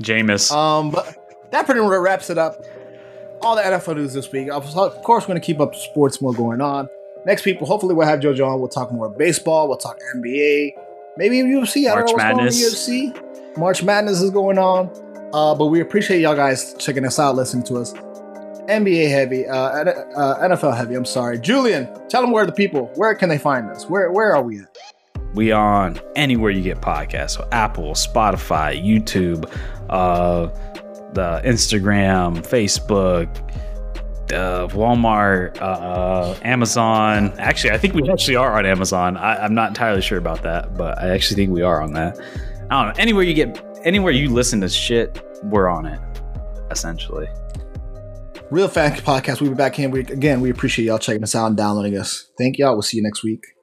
Jameis. Um, but that pretty much wraps it up. All the NFL news this week. Of course, we're going to keep up sports more going on. Next people, hopefully we'll have JoJo on. We'll talk more baseball. We'll talk NBA. Maybe UFC. I March don't know what's Madness. going on UFC. March Madness is going on. Uh, but we appreciate y'all guys checking us out, listening to us. NBA heavy, uh, uh, NFL heavy. I'm sorry, Julian. Tell them where the people. Where can they find us? Where Where are we at? We on anywhere you get podcasts. So Apple, Spotify, YouTube, uh, Instagram, Facebook, uh, Walmart, uh, Amazon. Actually, I think we actually are on Amazon. I, am not entirely sure about that, but I actually think we are on that. I don't know. Anywhere you get, anywhere you listen to shit, we're on it. Essentially. Real Fact Podcast. We'll be back here. We, again, we appreciate y'all checking us out and downloading us. Thank y'all. We'll see you next week.